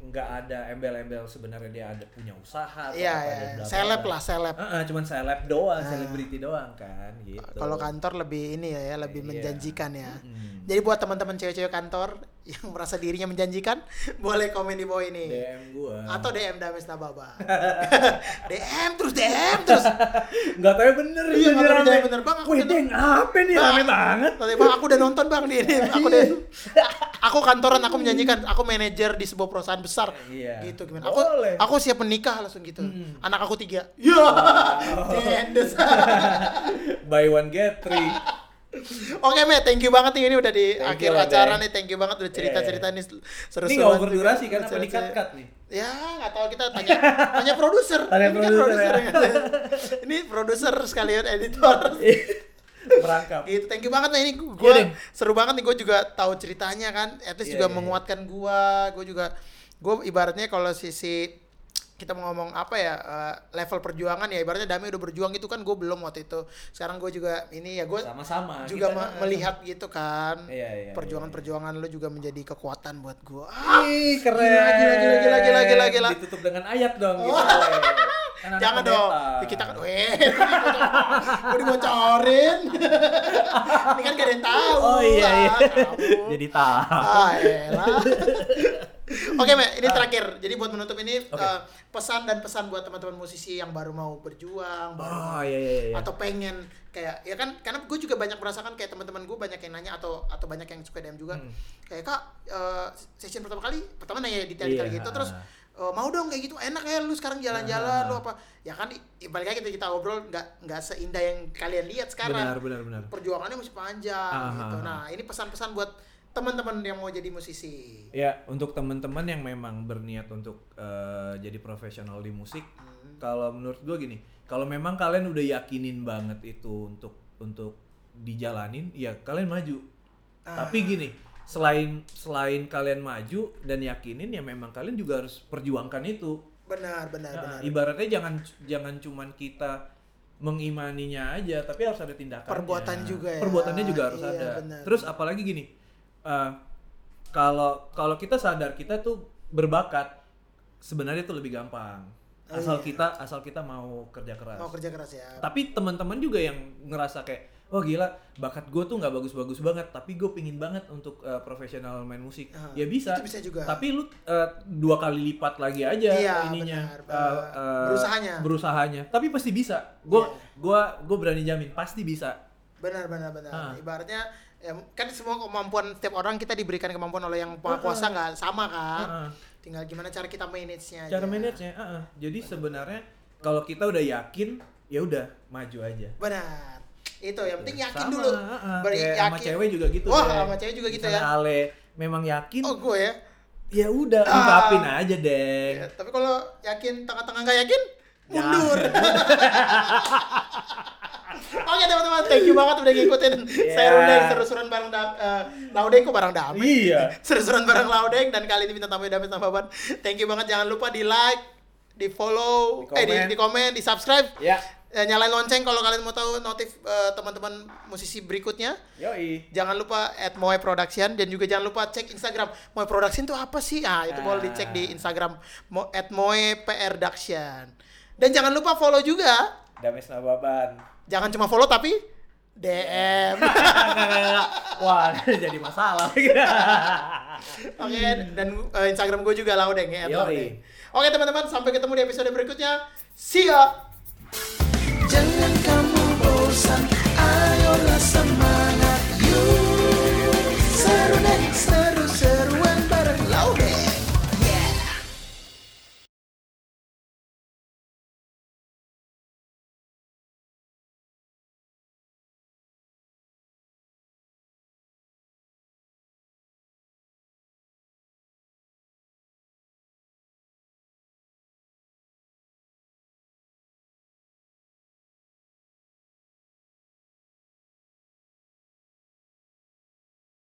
nggak ada embel-embel sebenarnya dia ada punya usaha atau
Iya,
apa,
iya.
bla bla
Seleb lah, seleb.
Heeh, cuman seleb doang, selebriti doang kan gitu.
Kalau kantor lebih ini ya, ya lebih
Iya.
menjanjikan ya.
Mm.
Jadi buat teman-teman cewek-cewek kantor yang merasa dirinya menjanjikan, boleh komen di bawah ini.
DM gua.
Atau DM Dames Nababa. DM terus DM terus.
nggak tahu bener
Iya, nggak tahu
rame.
dia bener, Bang, aku
Wih,
udah-
dia ngapain nih rame banget.
Tadi bang aku udah nonton bang di ini. Aku deh. Aku kantoran, aku menjanjikan, aku manajer di sebuah perusahaan besar.
Iya.
Gitu gimana? Aku
Boleh.
aku siap menikah langsung gitu.
Hmm.
Anak aku tiga. Ya. Jendes.
Buy one get three.
Oke, Me, thank you banget nih ini udah di
Thank
akhir
you
acara nih. Thank you banget udah cerita-cerita nih seru
Ini nggak over durasi kan apa dikat-kat nih?
Ya, nggak tahu kita tanya tanya produser.
Tanya
Ini kan
produser, ya.
Ini produser sekalian editor.
Merangkap.
gitu thank you banget nih ini gue
Iya, Deng.
seru banget nih gue juga tahu ceritanya kan at least
Iya,
juga
iya,
menguatkan gue gue juga gue ibaratnya kalau sisi kita mau ngomong apa ya eh, level perjuangan ya ibaratnya Dami udah berjuang gitu kan gue belum waktu itu sekarang gue juga ini ya gue
Sama-sama.
juga me- melihat gitu kan
Iya, iya,
perjuangan-perjuangan lu juga menjadi kekuatan buat gue
Ih, keren.
Gila, gila, gila, gila, gila, gila, gila.
Ditutup dengan ayat dong gitu.
Oh.
Kan anak
Jangan dong, kita kan, weh, gue dibocorin. Ini kan gak ada yang tahu.
Oh iya iya.
Ah.
Jadi tahu.
Ah, elah. Oke, Me, ini terakhir. Jadi buat menutup ini
Oke.
eh, pesan dan pesan buat teman-teman musisi yang baru mau berjuang, baru
Oh
mau-
iya iya iya.
atau pengen kayak ya kan karena gue juga banyak merasakan kayak teman-teman gue banyak yang nanya atau atau banyak yang suka DM juga
Hmm.
kayak kak eh, session pertama kali pertama nanya detail-detail
Iya.
gitu terus "Eh, mau dong kayak gitu enak ya lu sekarang jalan-jalan lu apa ya kan i- balik lagi kita kita ngobrol nggak nggak seindah yang kalian lihat sekarang
Benar benar benar.
perjuangannya masih panjang
Ah,
gitu
ah, ah.
nah ini pesan-pesan buat teman-teman yang mau jadi musisi
Ya, untuk teman-teman yang memang berniat untuk eh, jadi profesional di musik,
Hmm.
kalau menurut gue gini, kalau memang kalian udah yakinin banget itu untuk untuk dijalanin, ya kalian maju.
Ah.
Tapi gini, selain selain kalian maju dan yakinin, ya memang kalian juga harus perjuangkan itu.
benar benar
Nah,
benar
ibaratnya jangan jangan cuman kita mengimaninya aja, tapi harus ada tindakan.
Perbuatan juga ya.
Perbuatannya juga harus
Iya,
ada.
benar.
Terus apalagi gini, eh, kalau kalau kita sadar kita tuh berbakat, sebenarnya itu lebih gampang.
Oh,
Asal
iya.
kita asal kita mau kerja keras.
mau kerja keras ya
Tapi teman-teman juga yang ngerasa kayak, oh gila, bakat gue tuh nggak bagus-bagus banget, tapi gue pingin banget untuk eh, profesional main musik.
Ah,
ya bisa.
itu bisa juga.
Tapi lu eh, dua kali lipat lagi aja
Iya,
ininya.
benar.
eh, eh,
Berusahanya.
Berusahanya. Tapi pasti bisa. Gue
Iya.
gua gue berani jamin pasti bisa.
benar benar benar
Ah.
ibaratnya ya, kan semua kemampuan setiap orang kita diberikan kemampuan oleh yang maha kuasa nggak sama kan
Heeh.
tinggal gimana cara kita manage-nya
Cara
aja.
manage-nya, heeh. Jadi sebenarnya kalau kita udah yakin, ya udah maju aja.
benar itu yang penting yakin
Sama,
dulu
heeh.
Beri
sama
yakin
cewek juga gitu.
Wah,
deh.
sama cewek juga gitu
Misalnya
ya?
Ale memang yakin,
oh gue ya
ya udah
Ah.
ungkapin aja deh.
Ya, tapi kalau yakin tengah-tengah nggak yakin
Ya.
Oke teman-teman, thank you banget udah ngikutin saya
Yeah.
Rundeng seru-seruan bareng Dam, eh, Laudeng kok bareng Dami.
Iya.
Seru-seruan bareng Laudeng dan kali ini bintang tamu Dami Tambaban. Thank you banget, jangan lupa di like, di follow,
Di
eh di, di komen, di subscribe.
Ya.
Eh, nyalain lonceng kalau kalian mau tahu notif eh, teman-teman musisi berikutnya.
Yoi.
Jangan lupa at Moe Production dan juga jangan lupa cek Instagram Moe Production itu apa sih? Ah itu boleh
Ah.
dicek di Instagram Mo, at Moe Production. Dan jangan lupa follow juga.
Dames Nababan.
Jangan cuma follow tapi DM.
Wah, jadi masalah.
Oke, dan eh, Instagram gue juga Laudeng ya. Oke teman-teman, sampai ketemu di episode berikutnya. See ya. Jangan kamu bosan